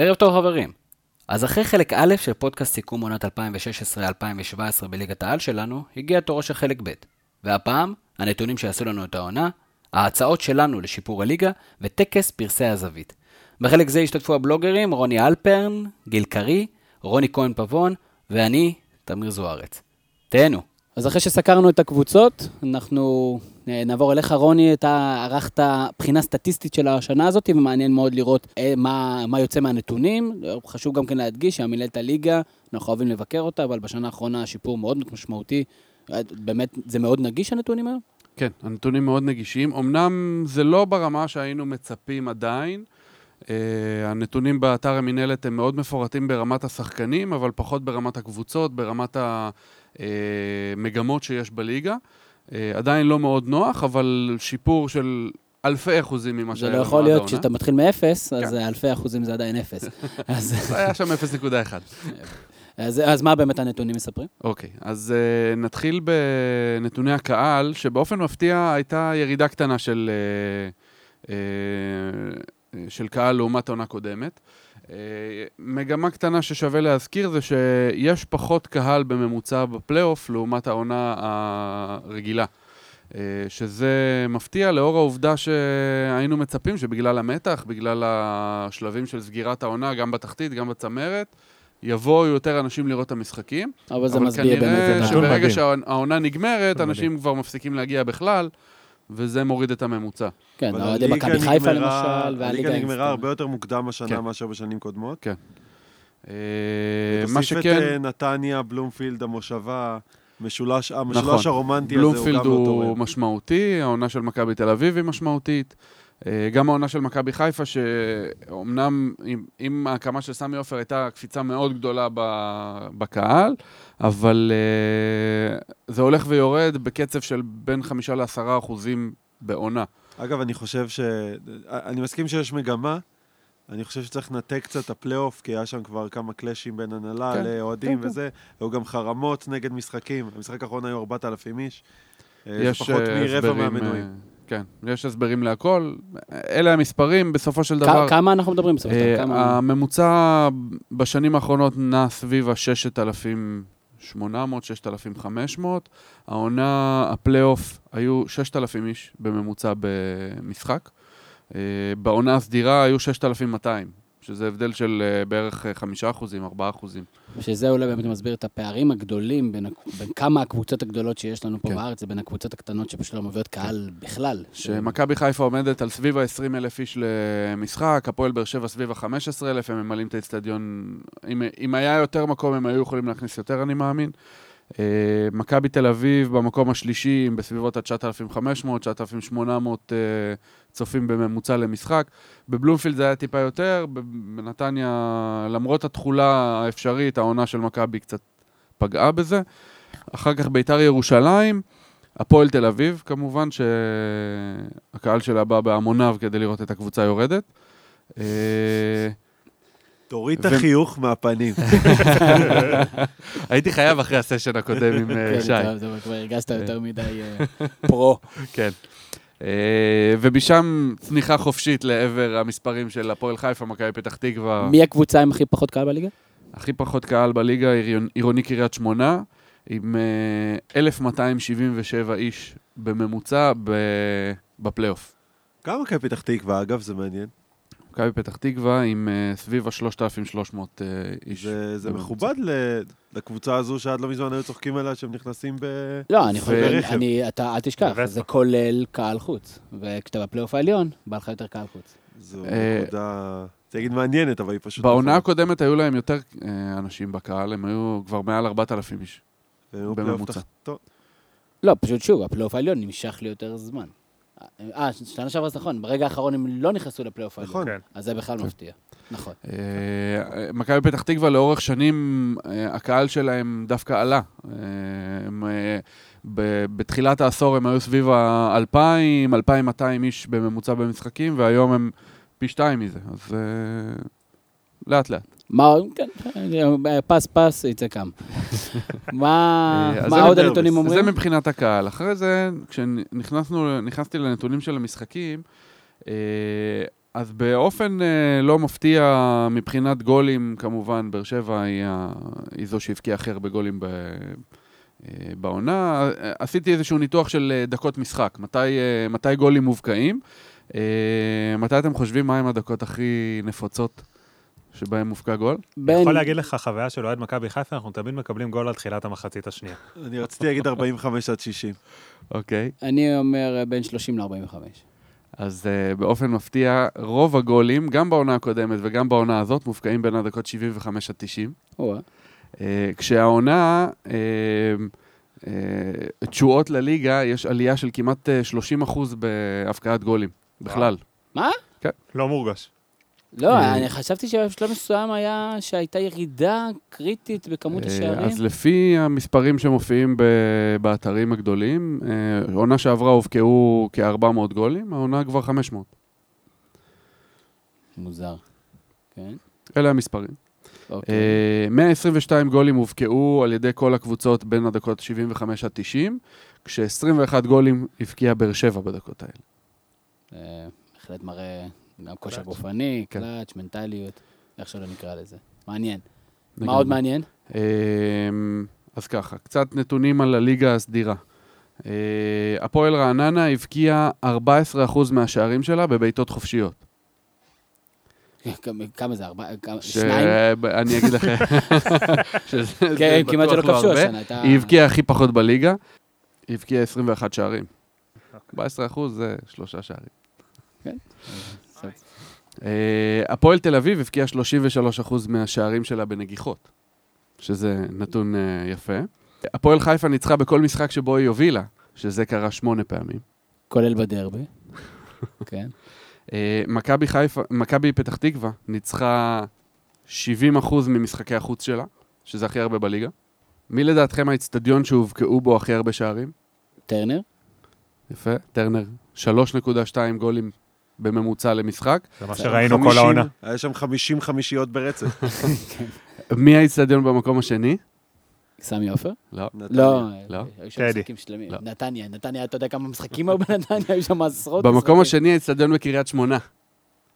ערב טוב חברים. אז אחרי חלק א' של פודקאסט סיכום עונת 2016-2017 בליגת העל שלנו, הגיע תורו של חלק ב'. והפעם, הנתונים שיעשו לנו את העונה, ההצעות שלנו לשיפור הליגה וטקס פרסי הזווית. בחלק זה השתתפו הבלוגרים רוני אלפרן, גיל קרי, רוני כהן פבון ואני, תמיר זוארץ. תהנו. אז אחרי שסקרנו את הקבוצות, אנחנו נעבור אליך, רוני, אתה ערכת בחינה סטטיסטית של השנה הזאת, ומעניין מאוד לראות אה, מה, מה יוצא מהנתונים. חשוב גם כן להדגיש שהמינהלת הליגה, אנחנו אוהבים לבקר אותה, אבל בשנה האחרונה השיפור מאוד משמעותי. אה, באמת, זה מאוד נגיש הנתונים היום? כן, הנתונים מאוד נגישים. אמנם זה לא ברמה שהיינו מצפים עדיין. Uh, הנתונים באתר המינהלת הם מאוד מפורטים ברמת השחקנים, אבל פחות ברמת הקבוצות, ברמת המגמות שיש בליגה. עדיין לא מאוד נוח, אבל שיפור של אלפי אחוזים ממה שהיה לנו עד העונה. זה לא יכול להיות, כשאתה מתחיל מאפס, אז כן. אלפי אחוזים זה עדיין אפס. אז... היה שם 0.1. אז, אז מה באמת הנתונים מספרים? אוקיי, okay, אז uh, נתחיל בנתוני הקהל, שבאופן מפתיע הייתה ירידה קטנה של, uh, uh, של קהל לעומת העונה קודמת. מגמה קטנה ששווה להזכיר זה שיש פחות קהל בממוצע בפלייאוף לעומת העונה הרגילה. Uh, שזה מפתיע לאור העובדה שהיינו מצפים שבגלל המתח, בגלל השלבים של סגירת העונה, גם בתחתית, גם בצמרת, יבואו יותר אנשים לראות את המשחקים. אבל זה מסביר באמת. אבל כנראה שברגע שהעונה נגמרת, אנשים כבר מפסיקים להגיע בכלל, וזה מוריד את הממוצע. כן, אוהדי מכבי חיפה למשל, והליגה נגמרה הרבה יותר מוקדם השנה כן. מאשר בשנים קודמות. כן. מה שכן... תוסיף את נתניה, בלומפילד, המושבה. משולש, המשולש נכון. הרומנטי הזה הוא גם לא תורם. בלומפילד הוא משמעותי, העונה של מכבי תל אביב היא משמעותית. אה, גם העונה של מכבי חיפה, שאומנם עם, עם ההקמה של סמי עופר הייתה קפיצה מאוד גדולה בקהל, אבל uh, זה הולך ויורד בקצב של בין חמישה לעשרה אחוזים בעונה. אגב, אני חושב ש... אני מסכים שיש מגמה. אני חושב שצריך לנתק קצת את הפלייאוף, כי היה שם כבר כמה קלאשים בין הנהלה כן, לאוהדים כן, וזה. כן. היו גם חרמות נגד משחקים. במשחק האחרון היו 4,000 איש. אה, יש פחות מרבע מהמנויים. כן, יש הסברים להכל. אלה המספרים, בסופו של דבר... כמה אנחנו מדברים בסופו של דבר? הממוצע בשנים האחרונות נע סביב ה-6,800, 6,500. העונה, הפלייאוף, היו 6,000 איש בממוצע במשחק. אה, בעונה הסדירה היו 6,200. שזה הבדל של uh, בערך 5 אה, אחוזים, 4 אחוזים. ושזה אולי באמת מסביר את הפערים הגדולים בין, בין כמה הקבוצות הגדולות שיש לנו פה כן. בארץ, לבין הקבוצות הקטנות שפשוט לא מביאות קהל כן. בכלל. שמכבי חיפה עומדת על סביב ה-20 אלף איש למשחק, הפועל באר שבע סביב ה-15 אלף, הם ממלאים את האצטדיון. אם, אם היה יותר מקום, הם היו יכולים להכניס יותר, אני מאמין. Uh, מכבי תל אביב במקום השלישי, בסביבות ה-9,500, 9,800 uh, צופים בממוצע למשחק. בבלומפילד זה היה טיפה יותר, בנתניה, למרות התכולה האפשרית, העונה של מכבי קצת פגעה בזה. אחר כך ביתר ירושלים, הפועל תל אביב, כמובן, שהקהל שלה בא בהמוניו כדי לראות את הקבוצה יורדת. תוריד את החיוך מהפנים. הייתי חייב אחרי הסשן הקודם עם אה, כן, שי. כן, טוב, כבר הרגשת יותר מדי אה, פרו. כן. אה, ומשם צניחה חופשית לעבר המספרים של הפועל חיפה, מכבי פתח תקווה. מי הקבוצה עם הכי פחות קהל בליגה? הכי פחות קהל בליגה, עירוני קריית שמונה, עם 1,277 איש בממוצע בפלייאוף. כמה מכבי פתח תקווה, אגב, זה מעניין. מכבי פתח תקווה עם uh, סביב ה-3,300 uh, איש. זה, זה מכובד ל, לקבוצה הזו שעד לא מזמן היו צוחקים עליה שהם נכנסים ב... לא, אני חושב, אני, אתה, אל תשכח, זה כולל קהל חוץ. וכשאתה בפלייאוף העליון, בא לך יותר קהל חוץ. זו אה, נקודה, רוצה להגיד מעניינת, אבל היא פשוט... בעונה הקודמת היו להם יותר uh, אנשים בקהל, הם היו כבר מעל 4,000 איש. בממוצע. לא, פשוט שוב, הפלייאוף העליון נמשך לי יותר זמן. אה, שנה שעברה זה נכון, ברגע האחרון הם לא נכנסו לפלייאוף העליון. נכון. כן. אז זה בכלל מפתיע. נכון. אה, מכבי פתח תקווה לאורך שנים, אה, הקהל שלהם דווקא עלה. הם, בתחילת העשור הם היו סביב ה-2,000, 2,200 איש בממוצע במשחקים, והיום הם פי שתיים מזה, אז לאט לאט. מה, כן, פס פס יצא קם. מה עוד הנתונים אומרים? זה מבחינת הקהל. אחרי זה, כשנכנסתי לנתונים של המשחקים, אה, אז באופן אה, לא מפתיע מבחינת גולים, כמובן, באר שבע היא, זו שהבקיעה הכי הרבה גולים אה, בעונה. אה, עשיתי איזשהו ניתוח של אה, דקות משחק, מתי, אה, מתי גולים מובקעים. אה, מתי אתם חושבים מהם הדקות הכי נפוצות שבהם מובקע גול? אני. יכול להגיד לך חוויה של אוהד מכבי חיפה, אנחנו תמיד מקבלים גול על תחילת המחצית השנייה. אני רציתי להגיד 45 עד 60. אוקיי. אני אומר אה, בין 30 ל-45. אז uh, באופן מפתיע, רוב הגולים, גם בעונה הקודמת וגם בעונה הזאת, מובקעים בין הדקות 75 עד 90. או-אה. Uh, כשהעונה, uh, uh, תשואות לליגה, יש עלייה של כמעט uh, 30 אחוז בהפקעת גולים, בכלל. מה? לא מורגש. לא, אה. אני חשבתי שבשלב מסוים היה שהייתה ירידה קריטית בכמות אה, השערים. אז לפי המספרים שמופיעים באתרים הגדולים, אה, עונה שעברה הובקעו כ-400 גולים, העונה כבר 500. מוזר. כן, אלה המספרים. אוקיי. אה, 122 גולים הובקעו על ידי כל הקבוצות בין הדקות 75 עד 90, כש-21 גולים הבקיע באר שבע בדקות האלה. בהחלט מראה גם כושר. גופני, כן. קלאץ', מנטליות, איך שלא נקרא לזה. מעניין. מה. עוד מעניין? אה, אז ככה, קצת נתונים על הליגה הסדירה. אה, הפועל רעננה הבקיע 14% מהשערים שלה בבעיטות חופשיות. כמה- זה? כמה- ש- שניים? אני אגיד לך, שזה- זה כן, כמעט שלא כבשו הרבה. השנה. היא הבקיעה הכי פחות בליגה, היא הבקיעה 21 שערים. 14 אחוז זה שלושה שערים. כן. אה, הפועל תל אביב הבקיעה 33 אחוז מהשערים שלה בנגיחות, שזה נתון אה, יפה. הפועל חיפה ניצחה בכל משחק שבו היא הובילה, שזה קרה שמונה פעמים. כולל בדרבי. כן. אה, מכבי חיפה, מכבי פתח תקווה ניצחה 70 אחוז ממשחקי החוץ שלה, שזה הכי הרבה בליגה. מי לדעתכם האיצטדיון שהובקעו בו הכי הרבה שערים? טרנר? יפה, טרנר. 3.2 גולים בממוצע למשחק. זה מה שראינו כל 50 העונה. היה שם 50 חמישיות ברצף. מי האיצטדיון במקום השני? סמי עופר? לא. לא. לא. היו שם טדי. משחקים שלמים. לא. נתניה, נתניה, אתה יודע כמה משחקים היו בנתניה? היו שם עשרות במקום. השני האיצטדיון בקריית שמונה,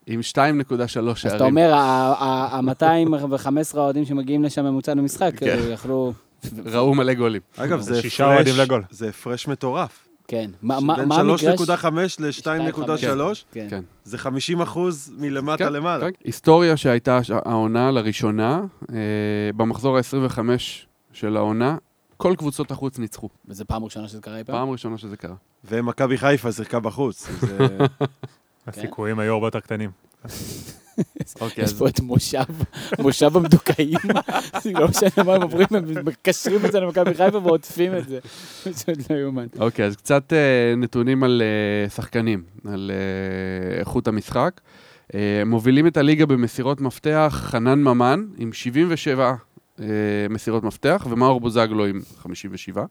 עם 2.3 שערים. אז אתה אומר, ה-215 האוהדים שמגיעים לשם ממוצע למשחק, כן. אה, יכלו... ראו מלא גולים. אגב. זה הפרש מטורף. כן. מה מה- בין מה המגרש? 3.5 ל-2.3, כן. כן. זה 50 אחוז מלמטה כן, למעלה. כן. היסטוריה שהייתה העונה לראשונה, אה, במחזור ה-25 של העונה, כל קבוצות החוץ ניצחו. וזה פעם ראשונה שזה קרה אי פעם? פעם ראשונה שזה קרה. ומכבי חיפה שיחקה בחוץ. זה- הסיכויים היו הרבה יותר קטנים. אוקיי, יש פה את מושב, מושב המדוכאים. זה לא משנה מה הם עוברים, הם מקשרים את זה למכבי חיפה ועוטפים את זה. פשוט לא יאומן. אוקיי, אז קצת אה, נתונים על אה, שחקנים, על אה, איכות המשחק. מובילים את הליגה במסירות מפתח חנן ממן עם 77 אה, מסירות מפתח, ומאור בוזגלו עם 57.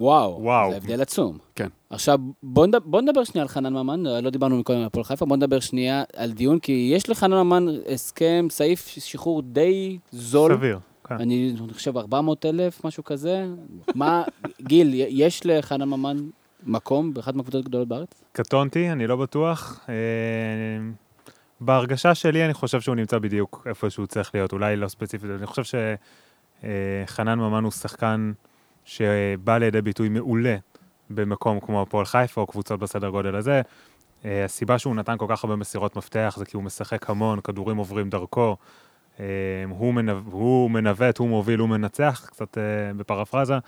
וואו, וואו. זה הבדל עצום. כן. עכשיו, בוא נדבר, בוא נדבר שנייה על חנן ממן, לא דיברנו מקודם על הפועל חיפה, בוא נדבר שנייה על דיון, כי יש לחנן ממן הסכם, סעיף שחרור די זול. סביר. כן. אני חושב 400 אלף, משהו כזה. מה, גיל, יש לחנן ממן מקום באחת מהקבוצות הגדולות בארץ? קטונתי, אני לא בטוח. אה, בהרגשה שלי, אני חושב שהוא נמצא בדיוק איפה שהוא צריך להיות, אולי לא ספציפית, אני חושב שחנן ממן הוא שחקן שבא לידי ביטוי מעולה במקום כמו הפועל חיפה או קבוצות בסדר גודל הזה. אה, הסיבה שהוא נתן כל כך הרבה מסירות מפתח זה כי הוא משחק המון, כדורים עוברים דרכו, אה, הוא, מנו... הוא מנווט, הוא מוביל, הוא מנצח, קצת אה, בפרפרזה.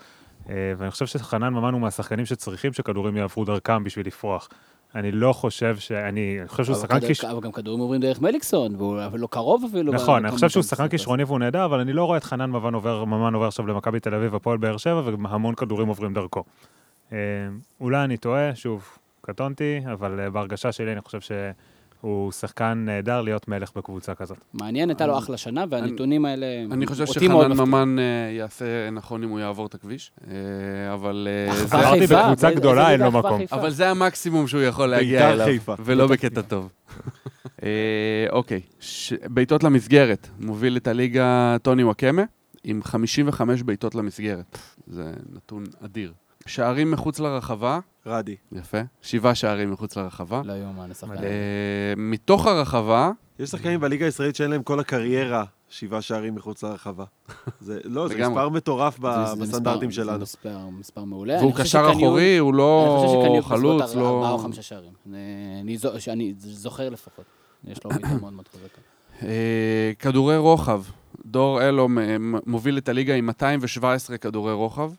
ואני חושב שחנן ממן הוא מהשחקנים שצריכים שכדורים יעברו דרכם בשביל לפרוח. אני לא חושב ש... אני חושב שהוא שחקן כיש... אבל גם כדורים עוברים דרך מליקסון, והוא אבל לא קרוב אפילו. נכון, אני חושב שהוא. שחקן כישרוני והוא נהדר, אבל אני לא רואה את חנן ממן עובר, ממן עובר עכשיו למכבי תל אביב, הפועל באר שבע, והמון כדורים עוברים דרכו. אה, אולי אני טועה, שוב, קטונתי, אבל אה, בהרגשה שלי אני חושב שהוא שחקן נהדר להיות מלך בקבוצה כזאת. מעניין, הייתה לו אחלה שנה, והנתונים האלה... אני חושב אותי מאוד שחנן מפתיעים. ממן אה, יעשה נכון אם הוא יעבור את הכביש, אה, אבל אה, אמרתי, בקבוצה גדולה אין לו מקום. אבל זה המקסימום שהוא יכול להגיע בית"ר אליו. ולא בקטע טוב. אוקיי, בעיטות למסגרת, מוביל את הליגה טוני וואקמה, עם 55 בעיטות למסגרת. זה נתון אדיר. שערים מחוץ לרחבה, רדי. יפה. שבעה שערים מחוץ לרחבה. לא יאומן, השחקן. אה, מתוך הרחבה, יש שחקנים בליגה הישראלית שאין להם כל הקריירה שבעה שערים מחוץ לרחבה. זה, לא, זה. מספר מטורף בסטנדרטים מספר- שלנו. זה מספר, מספר מעולה. אני והוא חושב קשר אחורי, הוא אני לא חושב שקניון בסביבות חלוץ, אר- ארבעה או לא... חמישה שערים. אני- אני זוכר לפחות. יש לו מיטה מאוד מאוד חזקה. אה, כדורי רוחב. דור אלו מוביל את הליגה עם 217 כדורי רוחב.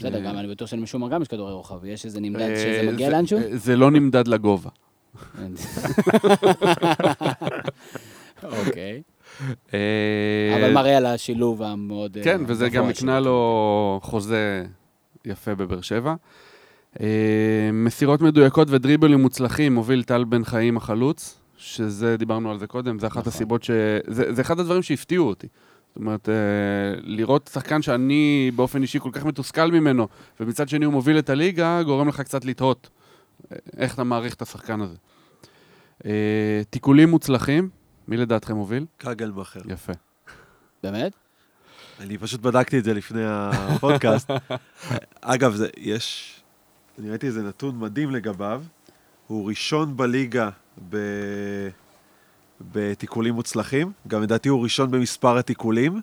בסדר, אה, גם אני בטוח שלמשום גם יש כדורי רוחב. יש איזה נמדד אה, שזה מגיע לאנשהו? אה, זה לא נמדד לגובה. אוקיי. אבל מראה על השילוב המאוד... כן, וזה גבוה גם. הקנה לו חוזה יפה בבאר שבע. מסירות מדויקות ודריבלים מוצלחים מוביל טל בן חיים החלוץ, שזה, דיברנו על זה קודם, זה אחת נכון. הסיבות ש... זה אחד הדברים שהפתיעו אותי. זאת אומרת, אה, לראות שחקן שאני באופן אישי כל כך מתוסכל ממנו, ומצד שני הוא מוביל את הליגה, גורם לך קצת לתהות אה, איך אתה מעריך את השחקן הזה. אה, תיקולים מוצלחים, מי לדעתכם מוביל? קגלמאכר. יפה. באמת? אני פשוט בדקתי את זה לפני הפודקאסט. אגב, זה, יש... אני ראיתי איזה נתון מדהים לגביו. הוא ראשון בליגה ב... בתיקולים מוצלחים. גם לדעתי הוא ראשון במספר התיקולים.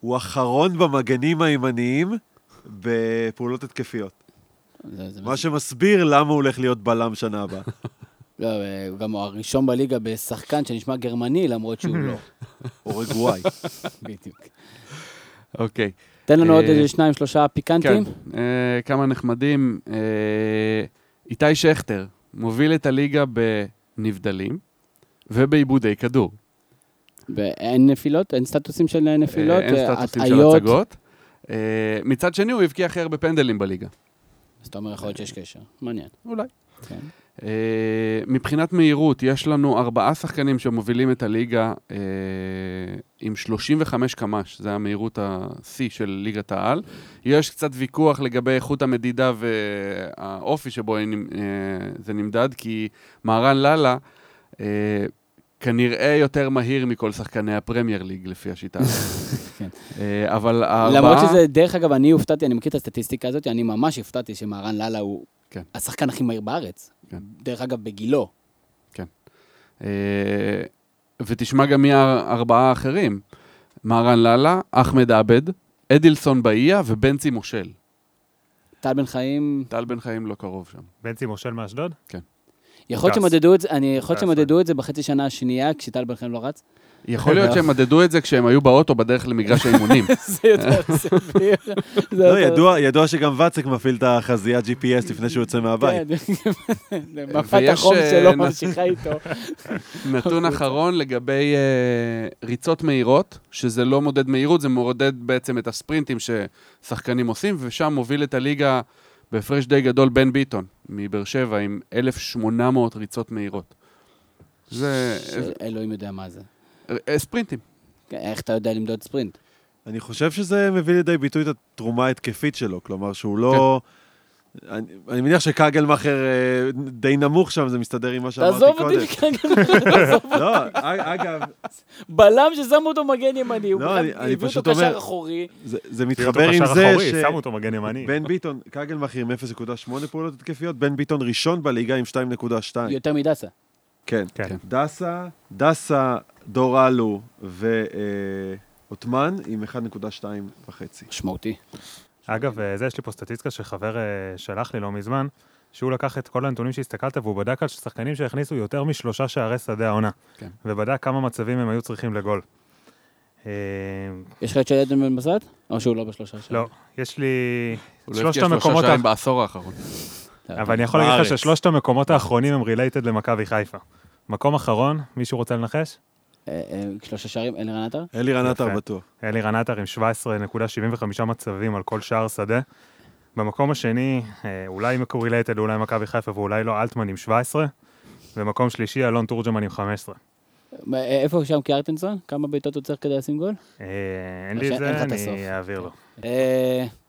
הוא אחרון במגנים הימניים בפעולות התקפיות. זה- זה- מה שמסביר למה הוא הולך להיות בלם שנה הבאה. לא, אה, הוא גם הראשון בליגה בשחקן שנשמע גרמני, למרות שהוא לא. אורגוואי. בדיוק. אוקיי. תן לנו עוד אה, איזה שניים, שלושה פיקנטים. כן, אה, כמה נחמדים. איתי שכטר מוביל את הליגה בנבדלים ובעיבודי כדור. ואין נפילות? אין סטטוסים של נפילות? אה, אין סטטוסים של הטעיות? הצגות. אה, מצד שני, הוא הבקיע הכי הרבה פנדלים בליגה. אז אתה אומר, יכול להיות שיש קשר. מעניין. אולי. כן. אה, מבחינת מהירות, יש לנו ארבעה שחקנים שמובילים את הליגה אה, עם 35 קמ"ש, זה המהירות השיא של ליגת העל. יש קצת ויכוח לגבי איכות המדידה והאופי שבו זה נמדד, כי מהרן לאללה כנראה יותר מהיר מכל שחקני הפרמייר ליג, לפי השיטה. כן. אה, אבל הארבעה... למרות שזה, דרך אגב, אני הופתעתי, אני מכיר את הסטטיסטיקה הזאת, אני ממש הופתעתי שמהרן לאללה הוא כן. השחקן הכי מהיר בארץ. כן. דרך אגב, בגילו. אה, ותשמע גם מי הארבעה האחרים. מהרן לאללה, אחמד עבד, אדילסון באיה ובנצי מושל. טל בן חיים, טל בן חיים לא קרוב שם. בנצי מושל מאשדוד? יכול להיות טס. שמדדו את זה, אני יכול להיות טס, שמדדו את זה בחצי שנה השנייה, כשטל בן חיים לא רץ. יכול להיות שהם מדדו את זה כשהם היו באוטו בדרך למגרש האימונים. זה יותר סביר. זה לא, ידוע, ידוע שגם ואצק מפעיל את החזיית GPS לפני שהוא יוצא מהבית. כן, מפת החום אה, שלו ממשיכה איתו. נתון אחרון לגבי אה, ריצות מהירות, שזה לא מודד מהירות, זה מודד בעצם את הספרינטים ששחקנים עושים, ושם מוביל את הליגה בהפרש די גדול בן ביטון, מבאר שבע, עם 1,800 ריצות מהירות. זה אלוהים יודע מה זה. אה, ספרינטים. כן, איך אתה יודע למדוד ספרינט? אני חושב שזה מביא לידי ביטוי את התרומה ההתקפית שלו, כלומר שהוא לא... אני, אני מניח שקגלמאכר אה, די נמוך שם, זה מסתדר עם מה שאמרתי תעזוב קודם. אותי מכאן. לא, אג- אגב, בלם ששמו אותו מגן ימני, הוא לא, הביא אותו פשוט אומר- קשר אחורי. זה, מתחבר עם זה ש... שמו אותו מגן ימני. בן ביטון, קגלמאכר עם 0.8 פעולות התקפיות, בן ביטון ראשון בליגה עם 2.2. יותר מדסה. כן. כן. דסה, דסה, דור אלו ועותמן עם 1.2 וחצי. משמעותי. אגב, אה, זה, יש לי פה סטטיסטיקה שחבר אה, שלח לי לא מזמן, שהוא לקח את כל הנתונים שהסתכלת והוא בדק על שחקנים שהכניסו יותר משלושה שערי שדה העונה. כן. ובדק כמה מצבים הם היו צריכים לגול. אה, יש לך את שי עדן בן בסט? או שהוא לא בשלושה שלו? לא, יש לי הוא לא שלושת הבקיע שלושה המקומות, שערים בעשור האחרון. אבל אני יכול להגיד לך. ששלושת המקומות האחרונים הם related למכבי חיפה. מקום אחרון, מישהו רוצה לנחש? שלושה שערים, אלירן עטר? אלירן עטר. בטוח. אלירן עטר עם 17.75 מצבים על כל שער שדה. במקום השני, אה, אולי מקורילייטד, אולי מכבי חיפה ואולי לא, אלטמן עם 17. במקום שלישי, אלון תורג'מן עם 15. מה, אה, איפה שם קיארטנסון? כמה בעיטות הוא צריך כדי לשים גול? אה, אין לי אין את זה. אני אעביר לו.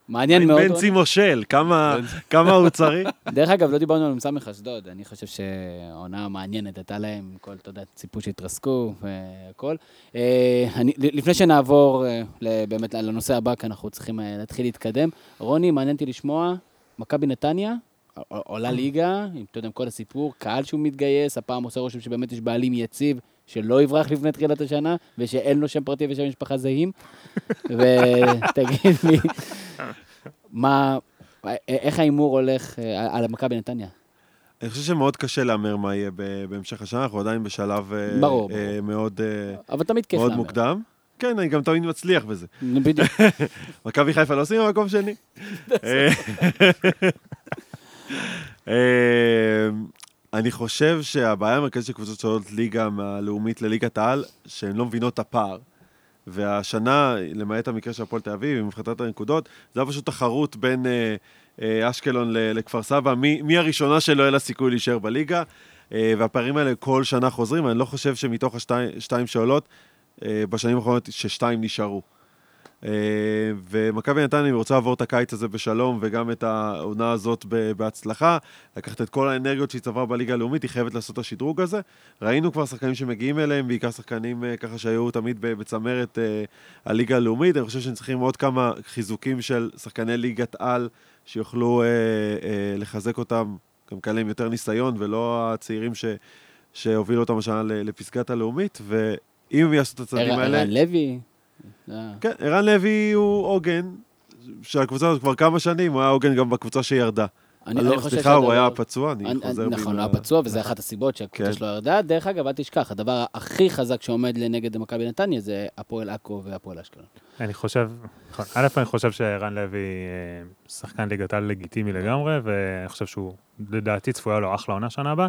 מעניין מאוד. בנצי מושל, כמה כמה הוא צריך? דרך אגב, לא דיברנו על מ"ס אשדוד, אני חושב שהעונה מעניינת הייתה להם, כל, אתה יודע, ציפו שהתרסקו והכל. אה, לפני שנעבור אה, באמת לנושא הבא, כי אנחנו צריכים אה, להתחיל להתקדם, רוני, מעניין אותי לשמוע, מכבי נתניה עולה ליגה, עם, אתה יודע, עם כל הסיפור, קהל שהוא מתגייס, הפעם עושה רושם שבאמת יש בעלים יציב, שלא יברח לפני תחילת השנה, ושאין לו שם פרטי ושם משפחה זהים. ותגיד לי, מה, איך ההימור הולך אה, על מכבי נתניה? אני חושב שמאוד קשה להמר מה יהיה בהמשך השנה, אנחנו עדיין בשלב אה, ברור, אה, ברור. מאוד, אבל תמיד כיף מאוד. מוקדם. כן, אני גם תמיד מצליח בזה. בדיוק. מכבי חיפה לא עושים במקום שני. אני חושב שהבעיה המרכזית של קבוצות שעולות ליגה מהלאומית לליגת העל, שהן לא מבינות את הפער. והשנה, למעט המקרה של הפועל תל אביב, עם הפחתת הנקודות, זה היה פשוט תחרות בין אה, אה, אשקלון לכפר סבא, מי, מי הראשונה שלא יהיה לה סיכוי להישאר בליגה, אה, והפערים האלה כל שנה חוזרים, אני לא חושב שמתוך השתיים שעולות, אה, בשנים האחרונות ששתיים נשארו. אה, ומכבי נתניה, אם רוצה לעבור את הקיץ הזה בשלום, וגם את העונה הזאת בהצלחה, לקחת את כל האנרגיות שהיא צברה בליגה הלאומית, היא חייבת לעשות את השדרוג הזה. ראינו כבר שחקנים שמגיעים אליהם, בעיקר שחקנים אה, ככה שהיו תמיד בצמרת אה, הליגה הלאומית. אני חושב שהם צריכים עוד כמה חיזוקים של שחקני ליגת על, שיוכלו לחזק אותם, גם כאלה עם יותר ניסיון, ולא הצעירים ש, שהובילו אותם השנה לפסגת הלאומית. ואם הם יעשו את הצעדים ערן האלה... ערן לוי. אה, כן, ערן לוי הוא עוגן של הקבוצה הזאת כבר כמה שנים, הוא היה עוגן גם בקבוצה שירדה. אני לא, סליחה, הוא היה פצוע, אני אני- חוזר בי נכון, הוא היה פצוע, וזה אחת הסיבות שהקבוצה כן. שלו ירדה. דרך אגב, אל תשכח, הדבר הכי חזק שעומד לנגד מכבי נתניה זה הפועל עכו והפועל אשקלון. אני חושב, נכון, א', אני חושב שערן לוי אה, שחקן ליגת על לגיטימי לגמרי, ואני חושב שהוא, לדעתי צפויה לו אחלה עונה שנה הבאה,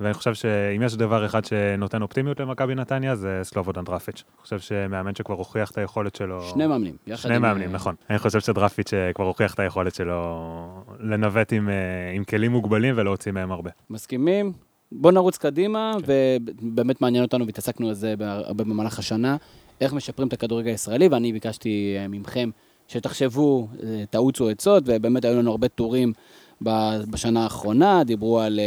ואני חושב שאם יש דבר אחד שנותן אופטימיות למכבי נתניה, זה סלובודן דרפיץ'. אני חושב שמאמן שכבר הוכיח את היכולת שלו... שני מאמנים. שני עם, מאמנים, אה, נכון. אני חושב שדרפיץ' אה, כבר הוכיח את היכולת שלו לנווט עם, אה, עם כלים מוגבלים ולהוציא מהם הרבה. מסכימים? בואו נרוץ קדימה, כן. ובאמת מעניין אותנו, והתעסקנו על זה הרבה במהלך השנה, איך משפרים את הכדורגל הישראלי, ואני ביקשתי אה, מכם שתחשבו, תעוצו עצות, ובאמת היו לנו הרבה טורים בשנה האחרונה, דיברו על,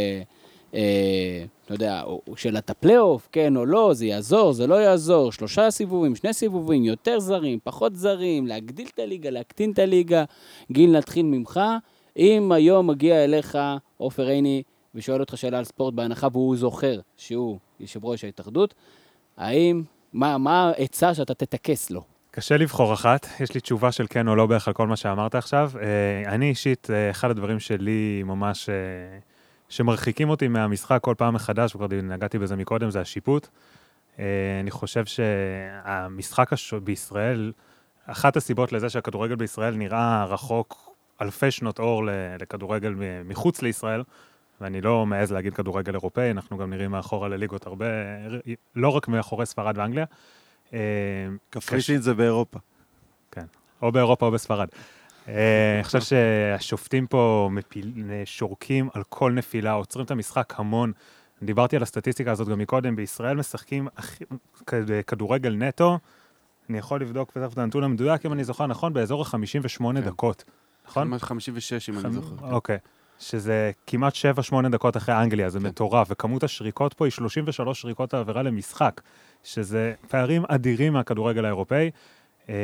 אה, אתה יודע, שאלת הפלייאוף, כן או לא, זה יעזור, זה לא יעזור, שלושה סיבובים, שני סיבובים, יותר זרים, פחות זרים, להגדיל את הליגה, להקטין את הליגה. גיל, נתחיל ממך. אם היום מגיע אליך עופר עיני ושואל אותך שאלה על ספורט בהנחה והוא זוכר שהוא יושב ראש ההתאחדות, האם, מה, מה העצה שאתה תטכס לו? קשה לבחור אחת, יש לי תשובה של כן או לא בערך על כל מה שאמרת עכשיו. אה, אני אישית, אה, אחד הדברים שלי ממש, אה, שמרחיקים אותי מהמשחק כל פעם מחדש, וכבר נגעתי בזה מקודם, זה השיפוט. אה, אני חושב שהמשחק. בישראל, אחת הסיבות לזה שהכדורגל בישראל נראה רחוק אלפי שנות אור לכדורגל מחוץ לישראל, ואני לא מעז להגיד כדורגל אירופאי, אנחנו גם נראים מאחורה לליגות הרבה, לא רק מאחורי ספרד ואנגליה. אה, קפריסין זה באירופה. או באירופה או בספרד. אה, אני חושב שהשופטים פה מפיל, שורקים על כל נפילה, עוצרים את המשחק המון. דיברתי על הסטטיסטיקה הזאת גם מקודם, בישראל משחקים כדורגל נטו, אני יכול לבדוק תכף את הנתון המדויק, אם אני זוכר נכון, באזור ה-58 כן. דקות, נכון? ממש 56, אם אני זוכר. אוקיי. שזה כמעט 7-8 דקות אחרי אנגליה, זה כן. מטורף, וכמות השריקות פה היא 33 שריקות העבירה למשחק, שזה פערים אדירים מהכדורגל האירופאי. אה,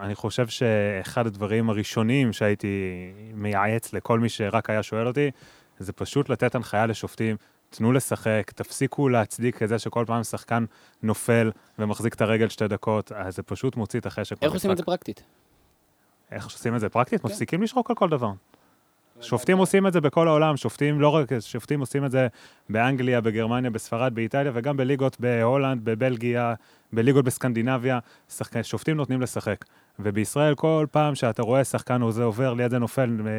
אני חושב שאחד הדברים הראשונים שהייתי מייעץ לכל מי שרק היה שואל אותי, זה פשוט לתת הנחיה לשופטים, תנו לשחק, תפסיקו להצדיק את זה שכל פעם שחקן נופל ומחזיק את הרגל שתי דקות, אז זה פשוט מוציא את החשק. איך עושים את זה. פרקטית? איך עושים את זה פרקטית? כן. מפסיקים לשרוק על כל דבר. שופטים עושים את זה בכל העולם, שופטים לא רק, שופטים עושים את זה באנגליה, בגרמניה, בספרד, באיטליה, וגם בליגות בהולנד, בבלגיה, בליגות בסקנדינביה, שחק... שופטים נותנים לשחק. ובישראל כל פעם שאתה רואה שחקן או זה עובר, ליד זה נופל, אה,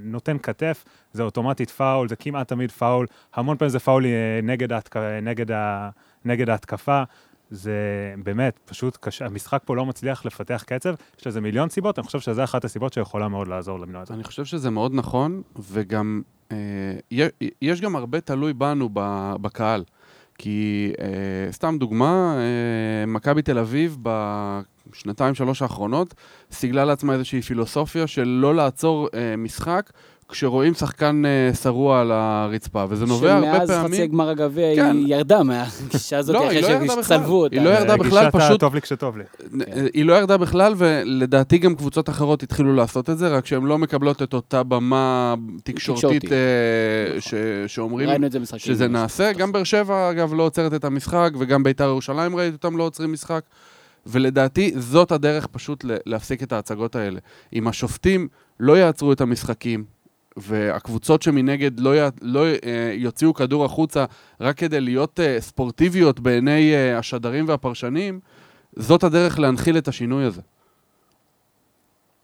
נותן כתף, זה אוטומטית פאול, זה כמעט תמיד פאול, המון פעמים זה פאול אה, נגד, ההתק... נגד, ה... נגד ההתקפה. זה באמת, פשוט קשה, המשחק פה לא מצליח לפתח קצב, יש לזה מיליון סיבות, אני חושב שזו אחת הסיבות שיכולה מאוד לעזור למנוע את זה. אני חושב שזה מאוד נכון, וגם אה, יש גם הרבה תלוי בנו בקהל. כי אה, סתם דוגמה, אה, מכבי תל אביב, בשנתיים, שלוש האחרונות, סיגלה לעצמה איזושהי פילוסופיה של לא לעצור אה, משחק כשרואים שחקן אה, שרוע על הרצפה, וזה נובע הרבה שמאז חצי פעמים... גמר הגביע כן. היא ירדה מהגישה הזאת, לא, אחרי לא. שצלבו אותה. היא לא ירדה בכלל, פשוט- טוב לי כשטוב לי. אה, היא לא ירדה בכלל, ולדעתי גם קבוצות אחרות התחילו לעשות את זה, רק שהן לא מקבלות את אותה במה תקשורתית. אה, ש- שאומרים. שזה נעשה. גם באר שבע, אגב, לא עוצרת את המשחק, וגם בית"ר ירושלים ראיתי אותם לא עוצרים משחק. ולדעתי, זאת הדרך פשוט להפסיק את ההצגות האלה. אם השופטים לא יעצרו את המשחקים, והקבוצות שמנגד לא, י... לא אה, יוציאו כדור החוצה רק כדי להיות אה, ספורטיביות בעיני אה, השדרים והפרשנים, זאת הדרך להנחיל את השינוי הזה.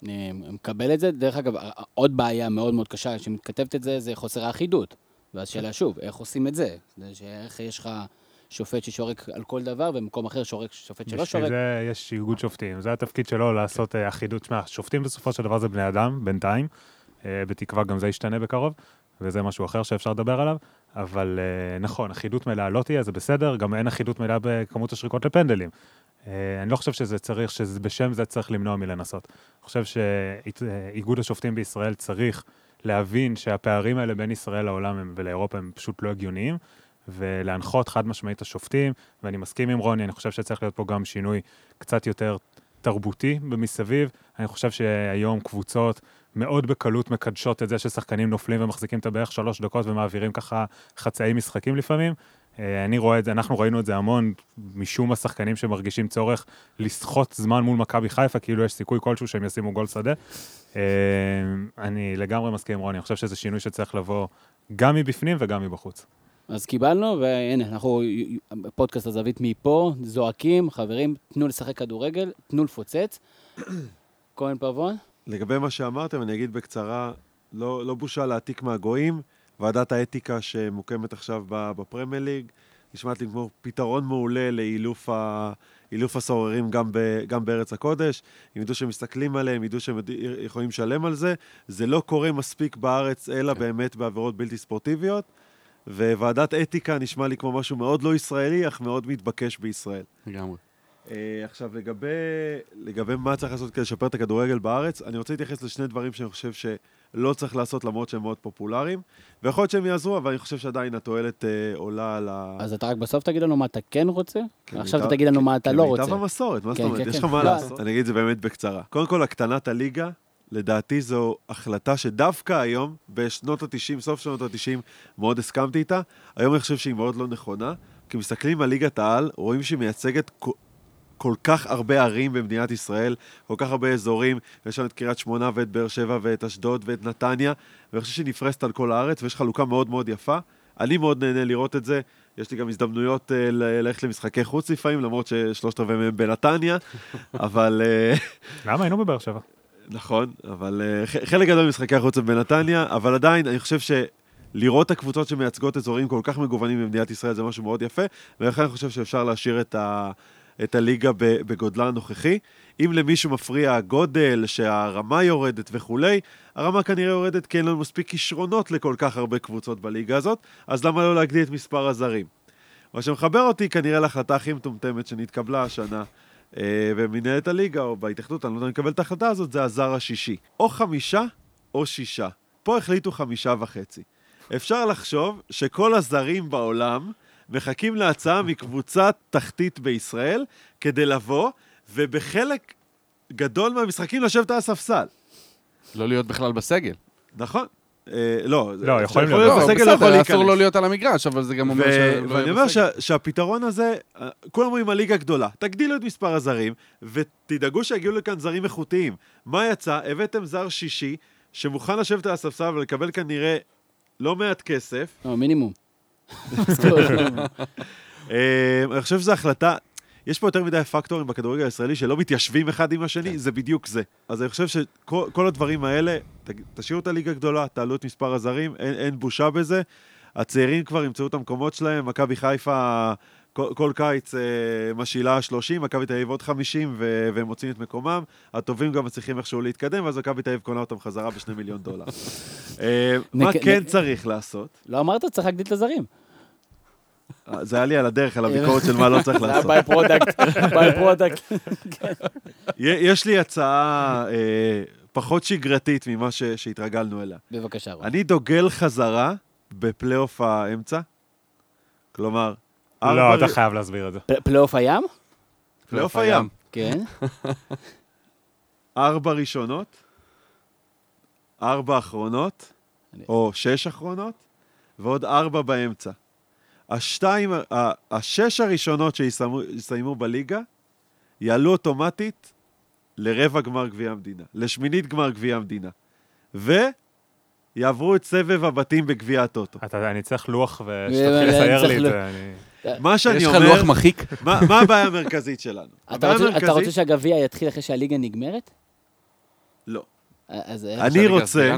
אני מקבל את זה. דרך אגב, עוד בעיה מאוד מאוד קשה שמתכתבת את זה, זה חוסר האחידות. ואז שאלה שוב, איך עושים את זה? זה שאיך יש לך שופט ששורק על כל דבר, ובמקום אחר שורק שופט שלא בשביל שורק? זה יש איגוד שופטים, זה התפקיד שלו לעשות אחידות. שמע, שופטים בסופו של דבר זה בני אדם, בינתיים, בתקווה גם זה ישתנה בקרוב, וזה משהו אחר שאפשר לדבר עליו, אבל אה, נכון, אחידות מלאה לא תהיה, זה בסדר, גם אין אחידות מלאה בכמות השריקות לפנדלים. אה, אני לא חושב שזה צריך, שבשם זה צריך למנוע מלנסות. אני חושב שאיגוד השופטים בישראל צריך להבין שהפערים האלה בין ישראל לעולם הם- ולאירופה הם פשוט לא הגיוניים, ולהנחות חד משמעית את השופטים, ואני מסכים עם רוני, אני חושב שצריך להיות פה גם שינוי קצת יותר תרבותי במסביב. אני חושב שהיום קבוצות מאוד בקלות מקדשות את זה ששחקנים נופלים ומחזיקים את הבערך שלוש דקות ומעבירים ככה חצאי משחקים לפעמים. אה, אני רואה את זה, אנחנו ראינו את זה המון, משום השחקנים שמרגישים צורך לסחוט זמן מול מכבי חיפה, כאילו יש סיכוי כלשהו שהם ישימו גול שדה. אה, אני לגמרי מסכים עם רוני, אני חושב שזה שינוי שצריך לבוא גם מבפנים וגם מבחוץ. אז קיבלנו, והנה, אנחנו, פודקאסט הזווית מפה, זועקים, חברים, תנו לשחק כדורגל, תנו לפוצץ. כהן פבון? לגבי מה שאמרתם, אני אגיד בקצרה, לא, לא בושה להעתיק מהגויים. ועדת האתיקה שמוקמת עכשיו ב- בפרמייר ליג, נשמעת לי כמו פתרון מעולה לאילוף ה... אילוף הסוררים גם, ב, גם בארץ הקודש, הם ידעו שהם מסתכלים עליהם, ידעו שהם יכולים לשלם על זה. זה לא קורה מספיק בארץ, אלא באמת בעבירות בלתי ספורטיביות. וועדת אתיקה נשמע לי כמו משהו מאוד לא ישראלי, אך מאוד מתבקש בישראל. לגמרי. אה, עכשיו, לגבי, לגבי מה צריך לעשות כדי לשפר את הכדורגל בארץ, אני רוצה להתייחס לשני דברים שאני חושב שלא צריך לעשות למרות שהם מאוד פופולריים, ויכול להיות שהם יעזרו, אבל אני חושב שעדיין התועלת אה, עולה על ה... אז אתה רק בסוף תגיד לנו מה אתה כן רוצה, כן, עכשיו אתה תגיד לנו מה אתה לא כמיטב רוצה. המסורת, מה זאת כן, אומרת? כן, יש לך כן. מה לא, לעשות. אני אגיד את זה באמת בקצרה. קודם כל, הקטנת הליגה, לדעתי זו החלטה שדווקא היום, בשנות ה-90, סוף שנות ה-90, מאוד הסכמתי איתה. היום אני חושב שהיא מאוד לא נכונה, כי מסתכלים על ליגת העל, רואים שהיא מייצגת כל- כך הרבה ערים במדינת ישראל, כל כך הרבה אזורים, יש שם את קריית שמונה ואת באר שבע ואת אשדוד ואת נתניה, ואני חושב שהיא נפרסת על כל הארץ, ויש חלוקה מאוד מאוד יפה. אני מאוד נהנה לראות את זה. יש לי גם הזדמנויות uh, ללכת למשחקי חוץ לפעמים, למרות ששלושת רבעי מהם בנתניה, אבל... Uh, למה היינו בבאר שבע? נכון, אבל uh, חלק גדול ממשחקי החוץ הם בנתניה, אבל עדיין, אני חושב שלראות את הקבוצות שמייצגות אזורים כל כך מגוונים במדינת ישראל זה משהו מאוד יפה, ולכן אני חושב שאפשר להשאיר את, ה, את הליגה בגודלה הנוכחי. אם למישהו מפריע הגודל, שהרמה יורדת וכולי, הרמה כנראה יורדת כי אין לנו מספיק כישרונות לכל כך הרבה קבוצות בליגה הזאת, אז למה לא להגדיל את מספר הזרים? מה שמחבר אותי כנראה להחלטה הכי מטומטמת שנתקבלה השנה אה, במנהלת הליגה או בהתאחדות, אני לא יודע אם לקבל את ההחלטה הזאת, זה הזר השישי. או חמישה או שישה. פה החליטו חמישה וחצי. אפשר לחשוב שכל הזרים בעולם מחכים להצעה מקבוצת תחתית בישראל כדי לבוא, ובחלק גדול מהמשחקים לשבת על הספסל. לא להיות בכלל בסגל. נכון. אה, לא, לא, יכולים יכול להיות. לא, בסגל, לא יכול להיכנס. אסור לא להיות על המגרש, אבל זה גם אומר שלא ואני יהיה אומר בסגל. שה- שהפתרון הזה, אה, כולם אומרים הליגה גדולה, תגדילו את מספר הזרים, ותדאגו שיגיעו לכאן זרים איכותיים. מה יצא? הבאתם זר שישי, שמוכן לשבת על הספסל ולקבל כנראה לא מעט כסף. לא, מינימום. אה, אני חושב שזו החלטה, יש פה יותר מדי פקטורים בכדורגל הישראלי שלא מתיישבים אחד עם השני, זה בדיוק זה. אז אני חושב שכל כל הדברים האלה, תשאירו את הליגה גדולה, תעלו את מספר הזרים, אין בושה בזה. הצעירים כבר ימצאו את המקומות שלהם, מכבי חיפה כל, כל קיץ אה, משאילה 30, מכבי תל אביב עוד 50, ו- והם מוצאים את מקומם. הטובים גם מצליחים איכשהו להתקדם, ואז מכבי תל אביב קונה אותם חזרה בשני מיליון דולר. אה, מה נק- כן נק- צריך לעשות? לא אמרת? צריך להגדיל את הזרים. זה היה לי על הדרך, על הביקורת של מה לא צריך זה היה לעשות. by-product, by-product. יש לי הצעה אה, פחות שגרתית ממה ש- שהתרגלנו אליה. בבקשה, רון. אני דוגל חזרה בפלייאוף האמצע. כלומר, לא, אתה חייב להסביר את זה. פלייאוף הים? פלייאוף הים. כן. ארבע ראשונות, ארבע אחרונות, או שש אחרונות, ועוד ארבע באמצע. השתיים, השש הראשונות שיסיימו יסיימו בליגה, יעלו אוטומטית לרבע גמר גביע המדינה, לשמינית גמר גביע המדינה. ויעברו את סבב הבתים בגביע הטוטו. אתה- אני צריך לוח ושתתחיל לצייר לי את. זה. מה שאני יש לך אומר, לוח מחיק? מה מה הבעיה המרכזית שלנו? אתה רוצה- אתה רוצה המרכזית- שהגביע יתחיל אחרי שהליגה נגמרת? לא. אז איך- אני רוצה-.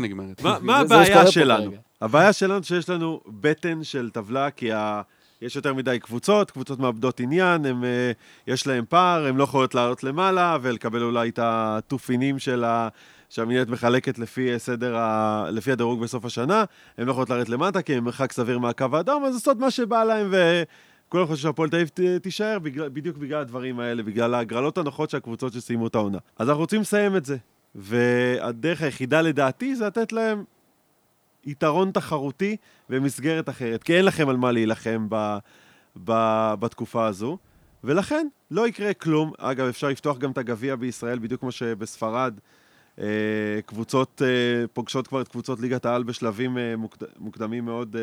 מה, הבעיה שלנו? הבעיה שלנו שיש לנו בטן של טבלה, כי ה... יש יותר מדי קבוצות, קבוצות מאבדות עניין, הם, אה, יש להם פער, הן לא יכולות לעלות למעלה ולקבל אולי את התופינים של ה... שהמינהלת מחלקת לפי אה, סדר, ה... לפי הדירוג בסוף השנה, הן לא יכולות לרדת למטה כי הן מרחק סביר מהקו האדום, אז עושות מה שבא להן וכולם חושבים שהפועל תל אביב תישאר בדיוק בגלל הדברים האלה, בגלל ההגרלות הנוחות של הקבוצות שסיימו את העונה. אז אנחנו רוצים לסיים את זה, והדרך היחידה לדעתי זה לתת להם יתרון תחרותי במסגרת אחרת, כי אין לכם על מה להילחם ב, ב, בתקופה הזו, ולכן לא יקרה כלום. אגב, אפשר לפתוח גם את הגביע בישראל, בדיוק כמו שבספרד אה, קבוצות אה, פוגשות כבר את קבוצות ליגת העל בשלבים אה, מוקד, מוקדמים מאוד,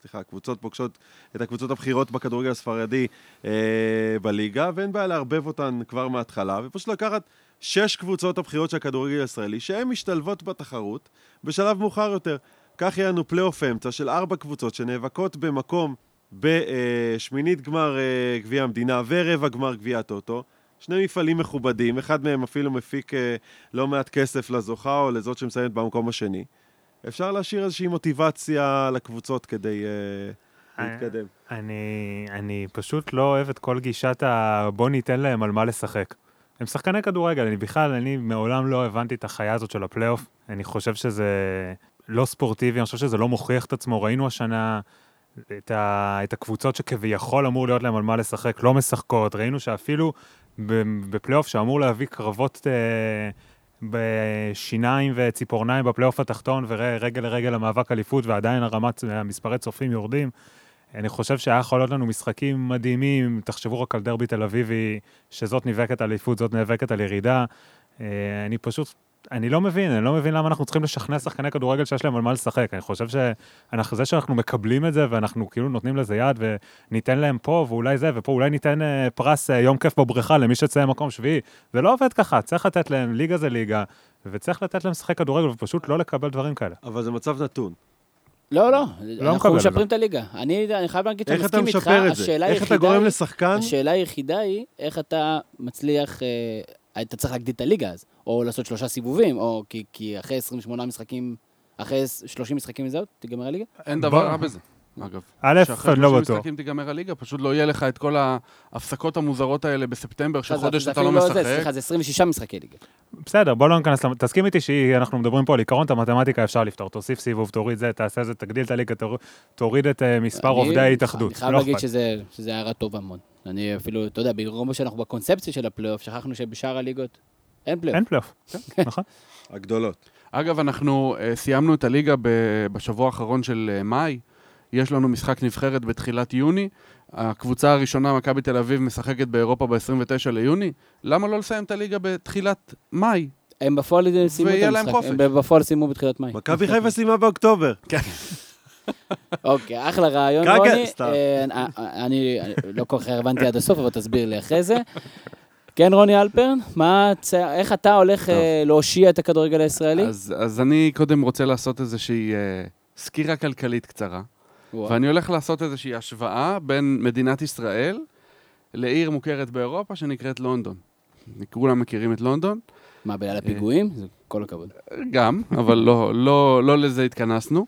סליחה, קבוצות פוגשות את הקבוצות הבכירות בכדורגל הספרדי אה, בליגה, ואין בעיה לערבב אותן כבר מההתחלה, ופשוט לקחת שש קבוצות הבכירות של הכדורגל הישראלי, שהן משתלבות בתחרות בשלב מאוחר יותר. כך יהיה לנו פלייאוף אמצע של ארבע קבוצות שנאבקות במקום בשמינית גמר אה, גביע המדינה ורבע גמר גביע הטוטו. שני מפעלים מכובדים, אחד מהם אפילו מפיק אה, לא מעט כסף לזוכה או לזאת שמסיימת במקום השני. אפשר להשאיר איזושהי מוטיבציה לקבוצות כדי אה, להתקדם. אני, אני פשוט לא אוהב את כל גישת ה... בוא ניתן להם על מה לשחק. הם שחקני כדורגל, אני בכלל, אני מעולם לא הבנתי את החיה הזאת של הפלייאוף. אני חושב שזה לא ספורטיבי, אני חושב שזה לא מוכיח את עצמו. ראינו השנה את, ה, את הקבוצות שכביכול אמור להיות להם על מה לשחק, לא משחקות. ראינו שאפילו בפלייאוף שאמור להביא קרבות אה, בשיניים וציפורניים בפלייאוף התחתון ורגל לרגל למאבק אליפות, ועדיין הרמת, המספרי צופים יורדים. אני חושב שהיה יכול להיות לנו משחקים מדהימים, תחשבו רק על דרבי תל אביבי, שזאת נאבקת אליפות, זאת נאבקת על ירידה. אה, אני פשוט, אני לא מבין, אני לא מבין למה אנחנו צריכים לשכנע שחקני כדורגל שיש להם על מה לשחק. אני חושב שזה שאנחנו מקבלים את זה, ואנחנו כאילו נותנים לזה יד, וניתן להם פה, ואולי זה, ופה אולי ניתן אה, פרס אה, יום כיף בבריכה למי שיצא מקום שביעי. זה לא עובד ככה, צריך לתת להם, ליגה זה ליגה, וצריך לתת להם לשחק כדורגל, ופשוט לא לקבל דברים כאלה. אבל זה מצב נתון. לא, לא, מקבל אנחנו משפרים. את הליגה. אני אני חייב להגיד שאני איך אתה מסכים איתך, משפר את זה? השאלה איך אתה גורם היא- לשחקן? השאלה היחידה היא, איך אתה מצליח, אתה צריך להגדיל את הליגה אז, או לעשות שלושה סיבובים, או כי, כי אחרי 28 משחקים, אחרי 30 משחקים וזהו, תיגמר הליגה? אין. דבר רע בזה, אגב. א', שאחרי אני לא 30 בטוח. משחקים תיגמר הליגה, פשוט לא יהיה לך את כל ההפסקות המוזרות האלה בספטמבר, שחודש אתה לא זה, משחק. סליחה, זה 26 משחקי ליגה. בסדר, בוא לא ניכנס, תסכים איתי שאנחנו מדברים פה על עיקרון, את המתמטיקה אפשר לפתור. תוסיף סיבוב, תוריד זה, תעשה זה, תגדיל את הליגה, תור- תוריד את אה, מספר עובדי ההתאחדות. אני חייב לא להגיד שזה הערה טובה מאוד. אני אפילו, אתה יודע, ברור שאנחנו בקונספציה של הפלייאוף, שכחנו שבשאר הליגות אין פלייאוף. אין פלייאוף, כן, נכון. הגדולות. אגב, אנחנו uh, סיימנו את הליגה בשבוע האחרון של uh, מאי. יש לנו משחק נבחרת בתחילת יוני. הקבוצה הראשונה, מכבי תל אביב, משחקת באירופה ב-29 ליוני. למה לא לסיים את הליגה בתחילת מאי? הם בפועל סיימו את ויהיה להם המשחק. חופש. הם בפועל סיימו בתחילת מאי. מכבי חיפה סיימה באוקטובר. אוקיי, אחלה רעיון, רוני. אה, אה, אני לא כל כך הבנתי עד הסוף, אבל תסביר לי אחרי זה. כן, רוני אלפרן, מה, איך אתה הולך אה, להושיע את הכדורגל הישראלי? אז, אז אני קודם רוצה לעשות איזושהי סקירה כלכלית קצרה. ואני הולך לעשות איזושהי השוואה בין מדינת ישראל לעיר מוכרת באירופה שנקראת לונדון. כולם מכירים את לונדון, מה, בגלל הפיגועים? זה כל הכבוד. גם, אבל לא, לא, לא לזה התכנסנו.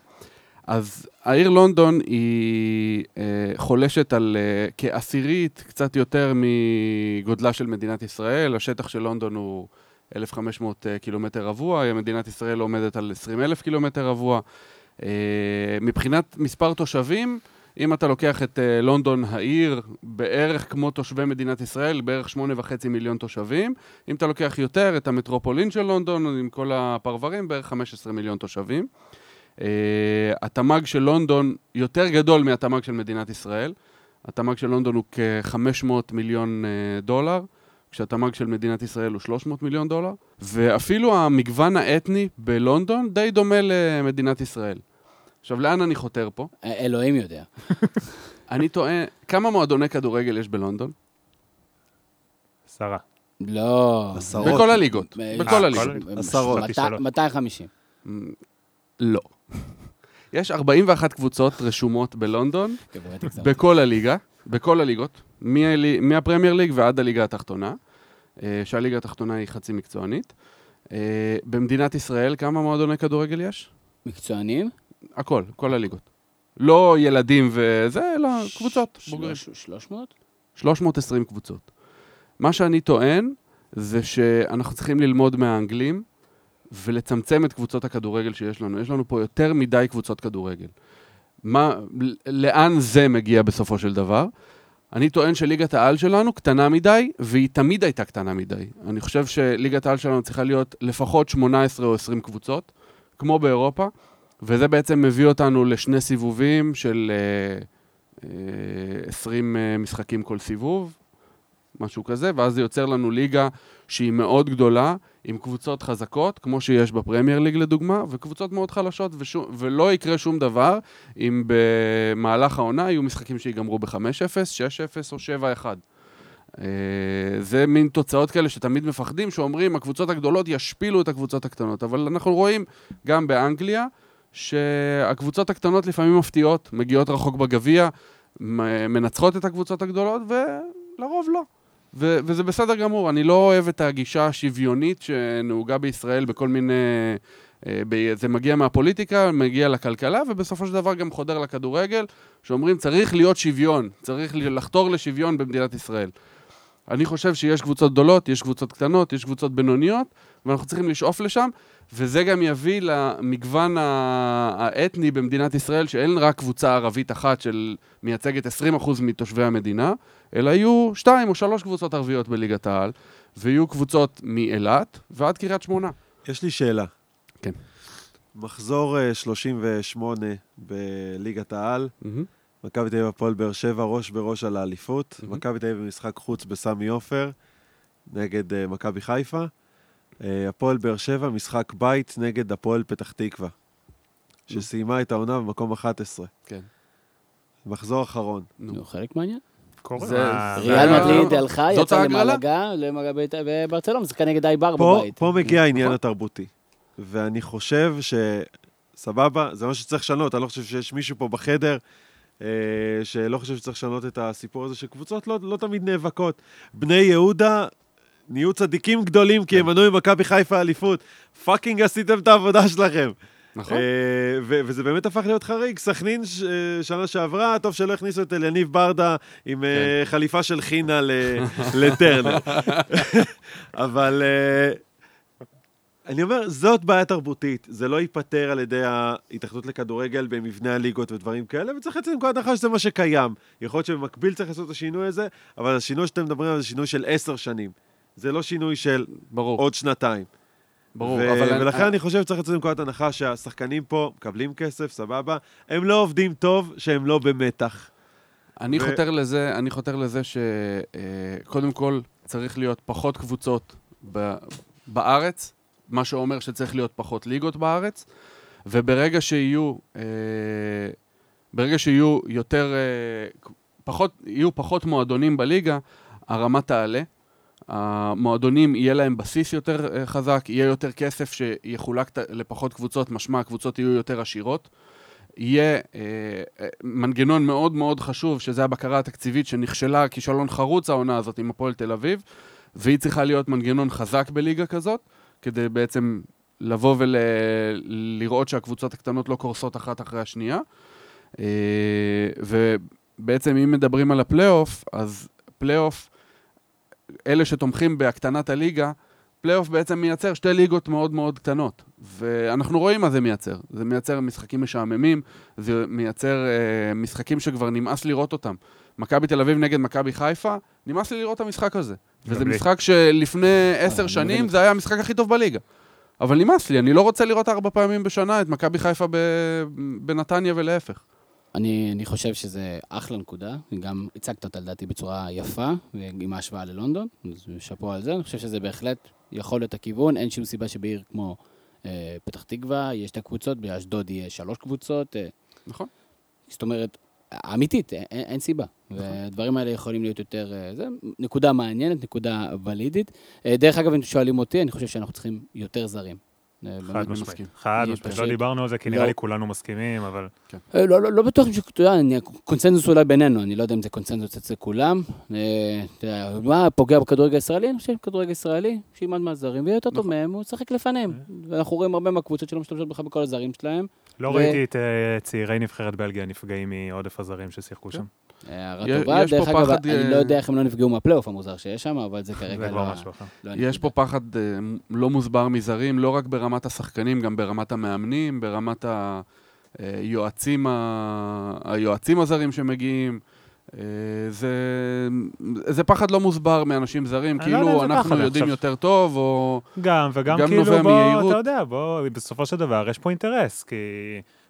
אז העיר לונדון היא אה, חולשת על אה, כעשירית, קצת יותר מגודלה של מדינת ישראל. השטח של לונדון הוא 1,500 אה, קילומטר רבוע, מדינת ישראל עומדת על 20,000 קילומטר רבוע. אה, מבחינת מספר תושבים, אם אתה לוקח את uh, לונדון העיר, בערך כמו תושבי מדינת ישראל, בערך שמונה וחצי מיליון תושבים. אם אתה לוקח יותר, את המטרופולין של לונדון, עם כל הפרברים, בערך 15 מיליון תושבים. Uh, התמ"ג של לונדון יותר גדול מהתמ"ג של מדינת ישראל. התמ"ג של לונדון הוא כ-500 מיליון uh, דולר, כשהתמ"ג של מדינת ישראל הוא 300 מיליון דולר, ואפילו המגוון האתני בלונדון די דומה למדינת ישראל. עכשיו, לאן אני חותר פה? אלוהים יודע. אני טוען, כמה מועדוני כדורגל יש בלונדון? עשרה. לא. עשרות. בכל הליגות. אה, בכל אה, הליגות. עשרות. חשבתי מת- שלא. 250. לא. יש 41 קבוצות רשומות בלונדון, כן. בכל הליגה, בכל הליגות, מהפרמייר ליג ועד הליגה התחתונה, אה, שהליגה התחתונה היא חצי מקצוענית. אה, במדינת ישראל, כמה מועדוני כדורגל יש? מקצוענים? הכל, כל הליגות. לא ילדים וזה, אלא קבוצות, בוגרים. שלוש- 300? 320 קבוצות. מה שאני טוען זה שאנחנו צריכים ללמוד מהאנגלים ולצמצם את קבוצות הכדורגל שיש לנו. יש לנו פה יותר מדי קבוצות כדורגל. מה, לאן זה מגיע בסופו של דבר? אני טוען שליגת העל שלנו קטנה מדי, והיא תמיד הייתה קטנה מדי. אני חושב שליגת העל שלנו צריכה להיות לפחות 18 או 20 קבוצות, כמו באירופה, וזה בעצם מביא אותנו לשני סיבובים של אה, אה, 20 אה, משחקים כל סיבוב, משהו כזה, ואז זה יוצר לנו ליגה שהיא מאוד גדולה, עם קבוצות חזקות, כמו שיש בפרמייר ליג לדוגמה, וקבוצות מאוד חלשות, ושו, ולא יקרה שום דבר אם במהלך העונה יהיו משחקים שיגמרו ב-5-0, 6-0 או 7-1. אה, זה מין תוצאות כאלה שתמיד מפחדים, שאומרים, הקבוצות הגדולות ישפילו את הקבוצות הקטנות, אבל אנחנו רואים גם באנגליה, שהקבוצות הקטנות לפעמים מפתיעות, מגיעות רחוק בגביע, מנצחות את הקבוצות הגדולות, ולרוב לא. ו- וזה בסדר גמור, אני לא אוהב את הגישה השוויונית שנהוגה בישראל בכל מיני... אה, זה מגיע מהפוליטיקה, מגיע לכלכלה, ובסופו של דבר גם חודר לכדורגל, שאומרים צריך להיות שוויון, צריך לחתור לשוויון במדינת ישראל. אני חושב שיש קבוצות גדולות, יש קבוצות קטנות, יש קבוצות בינוניות, ואנחנו צריכים לשאוף לשם, וזה גם יביא למגוון האתני במדינת ישראל, שאין רק קבוצה ערבית אחת של מייצגת 20% מתושבי המדינה, אלא יהיו שתיים או שלוש קבוצות ערביות בליגת העל, ויהיו קבוצות מאילת ועד קריית שמונה. יש לי שאלה. כן. מחזור אה, 38 בליגת העל, מכבי תל אביב הפועל באר שבע ראש בראש על האליפות, מהמם. מכבי תל אביב במשחק חוץ בסמי עופר נגד אה, מכבי חיפה, אה, הפועל באר שבע משחק בית נגד הפועל פתח תקווה, שסיימה את העונה במקום 11. כן. מחזור אחרון. נו. חלק מהעניין. קורה. זה- אה, זה- ריאל מדריד הלכה, יצאה ההגרלה? למלגה, למגבי בברצלונה, משחקה נגד אייבר פה, בבית. פה מגיע העניין. התרבותי. ואני חושב ש... סבבה, זה מה שצריך לשנות. אני לא חושב שיש מישהו פה בחדר אה, שלא חושב שצריך לשנות את הסיפור הזה שקבוצות לא, לא תמיד נאבקות. בני יהודה נהיו צדיקים גדולים כי הם מנעו ממכבי חיפה אליפות. פאקינג עשיתם את העבודה שלכם. נכון? אה, ו- וזה באמת הפך להיות חריג. סכנין ש- אה, שנה שעברה, טוב שלא הכניסו את אליניב ברדה עם אה, חליפה של חינה לטרנר. אבל אני אומר, זאת בעיה תרבותית. זה לא ייפתר על ידי ההתאחדות לכדורגל במבנה הליגות ודברים כאלה, וצריך לצאת מנקודת הנחה שזה מה שקיים. יכול להיות שבמקביל צריך לעשות את השינוי הזה, אבל השינוי שאתם מדברים עליו זה שינוי של עשר שנים. זה לא שינוי של ברור, עוד שנתיים. ברור. ו- אבל אני- ולכן אני חושב שצריך לצאת מנקודת הנחה שהשחקנים פה מקבלים כסף, סבבה, הם לא עובדים טוב שהם לא במתח. אני ו- חותר לזה, אני חותר לזה שקודם כל צריך להיות פחות קבוצות ב- בארץ, מה שאומר שצריך להיות פחות ליגות בארץ, וברגע שיהיו, אה, ברגע שיהיו יותר, אה, פחות, יהיו פחות מועדונים בליגה, הרמה תעלה. המועדונים, יהיה להם בסיס יותר אה, חזק, יהיה יותר כסף שיחולק לפחות קבוצות, משמע הקבוצות יהיו יותר עשירות. יהיה אה, אה, מנגנון מאוד מאוד חשוב, שזה הבקרה התקציבית שנכשלה כישלון חרוץ העונה הזאת עם הפועל תל אביב, והיא צריכה להיות מנגנון חזק בליגה כזאת, כדי בעצם לבוא ולראות שהקבוצות הקטנות לא קורסות אחת אחרי השנייה. אה, ובעצם אם מדברים על הפלייאוף, אז פלייאוף, אלה שתומכים בהקטנת הליגה, פלייאוף בעצם מייצר שתי ליגות מאוד מאוד קטנות, ואנחנו רואים מה זה מייצר. זה מייצר משחקים משעממים, זה מייצר אה, משחקים שכבר נמאס לראות אותם. מכבי תל אביב נגד מכבי חיפה, נמאס לי לראות את המשחק הזה. וזה לי. משחק שלפני עשר אני שנים זה היה המשחק הכי טוב בליגה. אבל נמאס לי, אני לא רוצה לראות ארבע פעמים בשנה את מכבי חיפה ב... בנתניה ולהפך. אני, אני חושב שזה אחלה נקודה, גם הצגת אותה לדעתי בצורה יפה, עם ההשוואה ללונדון, אז שאפו על זה, אני חושב שזה בהחלט יכול להיות הכיוון, אין שום סיבה שבעיר כמו אה, פתח תקווה, יש את הקבוצות, באשדוד יהיה שלוש קבוצות, אה, נכון. זאת אומרת, אמיתית, אין, אין סיבה. והדברים האלה יכולים להיות יותר, אה, זה נקודה מעניינת, נקודה ולידית. אה, דרך אגב, אם שואלים אותי, אני חושב שאנחנו צריכים יותר זרים. אה, חד באמת, משמעית. חד משמעית. לא דיברנו על זה, כי לא. נראה לי כולנו מסכימים, אבל... אה, לא, לא, לא בטוח שאתה יודע, אני- קונצנזוס אולי בינינו, אני לא יודע אם זה קונצנזוס אצל כולם. אה, מה פוגע בכדורגל הישראלי? אני חושב שכדורגל ישראלי, שילמד מהזרים, ויהיה יותר טוב מהם, הוא ישחק לפניהם. ואנחנו רואים הרבה מהקבוצות שלא משתמשות בכלל בכל הזרים שלהם. לא ראיתי את צעירי נבחרת בלגיה נפגעים מעודף הזרים ששיחקו כן. שם. הערה טובה, דרך אגב, פחד, אני לא יודע איך הם לא נפגעו מהפלייאוף המוזר שיש שם, אבל זה כרגע זה לא... כבר משהו אחר. לא יש פה. פחד לא מוסבר מזרים, לא רק ברמת השחקנים, גם ברמת המאמנים, ברמת היועצים, ה- היועצים הזרים שמגיעים. אה, זה, זה פחד לא מוסבר מאנשים זרים, לא כאילו זה אנחנו יודעים עכשיו- יותר טוב, או... גם, וגם גם כאילו, בוא, מיהירות. אתה יודע, בוא, בסופו של דבר יש פה אינטרס, כי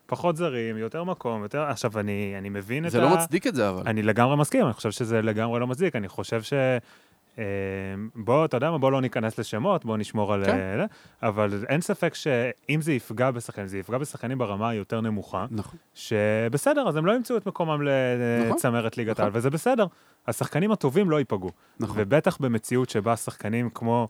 פחות זרים, יותר מקום, יותר... עכשיו, אני, אני מבין את זה ה... לא מצדיק את זה, אבל. אני לגמרי מסכים, אני חושב שזה לגמרי לא מצדיק, אני חושב ש... אה, בוא, אתה יודע מה, בוא לא ניכנס לשמות, בוא נשמור על... כן. אה, אבל אין ספק שאם זה יפגע בשחקנים, זה יפגע בשחקנים ברמה היותר נמוכה, נכון. שבסדר, אז הם לא ימצאו את מקומם נכון, לצמרת ליגת נכון. העל, וזה בסדר. השחקנים הטובים לא ייפגעו. נכון. ובטח במציאות שבה שחקנים כמו...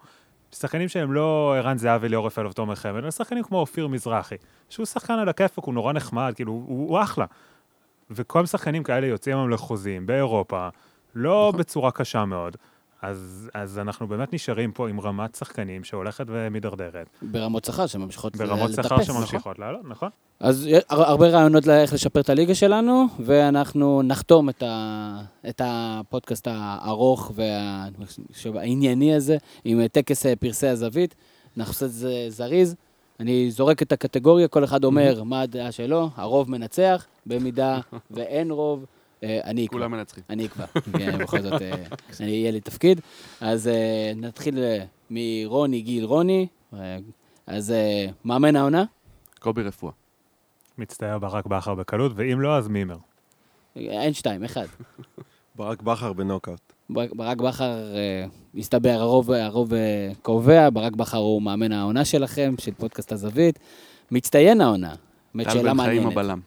שחקנים שהם לא ערן זהבי, ליאור רפאלוב, תומר חמד, אלא שחקנים כמו אופיר מזרחי, שהוא שחקן על הכיפוק, הוא נורא נחמד, כאילו, הוא, הוא אחלה. וכל שחקנים כאלה יוצאים היום לחוזים באירופה, לא נכון. בצורה קשה מאוד. אז, אז אנחנו באמת נשארים פה עם רמת שחקנים שהולכת ומידרדרת, ברמות שכר שממשיכות ברמות לטפס. שכר שממשיכות לעלות, נכון? אז הרבה רעיונות לאיך לשפר את הליגה שלנו, ואנחנו נחתום את, ה, את הפודקאסט הארוך והענייני הזה עם טקס אה, פרסי הזווית. אנחנו עושים את זה זריז. אני זורק את הקטגוריה, כל אחד אומר מה הדעה שלו, הרוב מנצח, במידה ואין רוב, אני אקבע. כולם מנצחים. אני אקבע, כן, בכל זאת, אה, אני- יהיה לי תפקיד. אז אה, נתחיל אה, מרוני, גיל, רוני. אה, אז אה, מאמן העונה? קובי רפואה. מצטער ברק בכר בקלות, ואם לא, אז מימר. אין שתיים, אחד. ברק בכר בנוקאוט. ברק בכר, אה, מסתבר, הרוב, הרוב אה, קובע, ברק בכר הוא מאמן העונה שלכם, של פודקאסט הזווית. מצטיין העונה. באמת טל בן חיים. הבלם.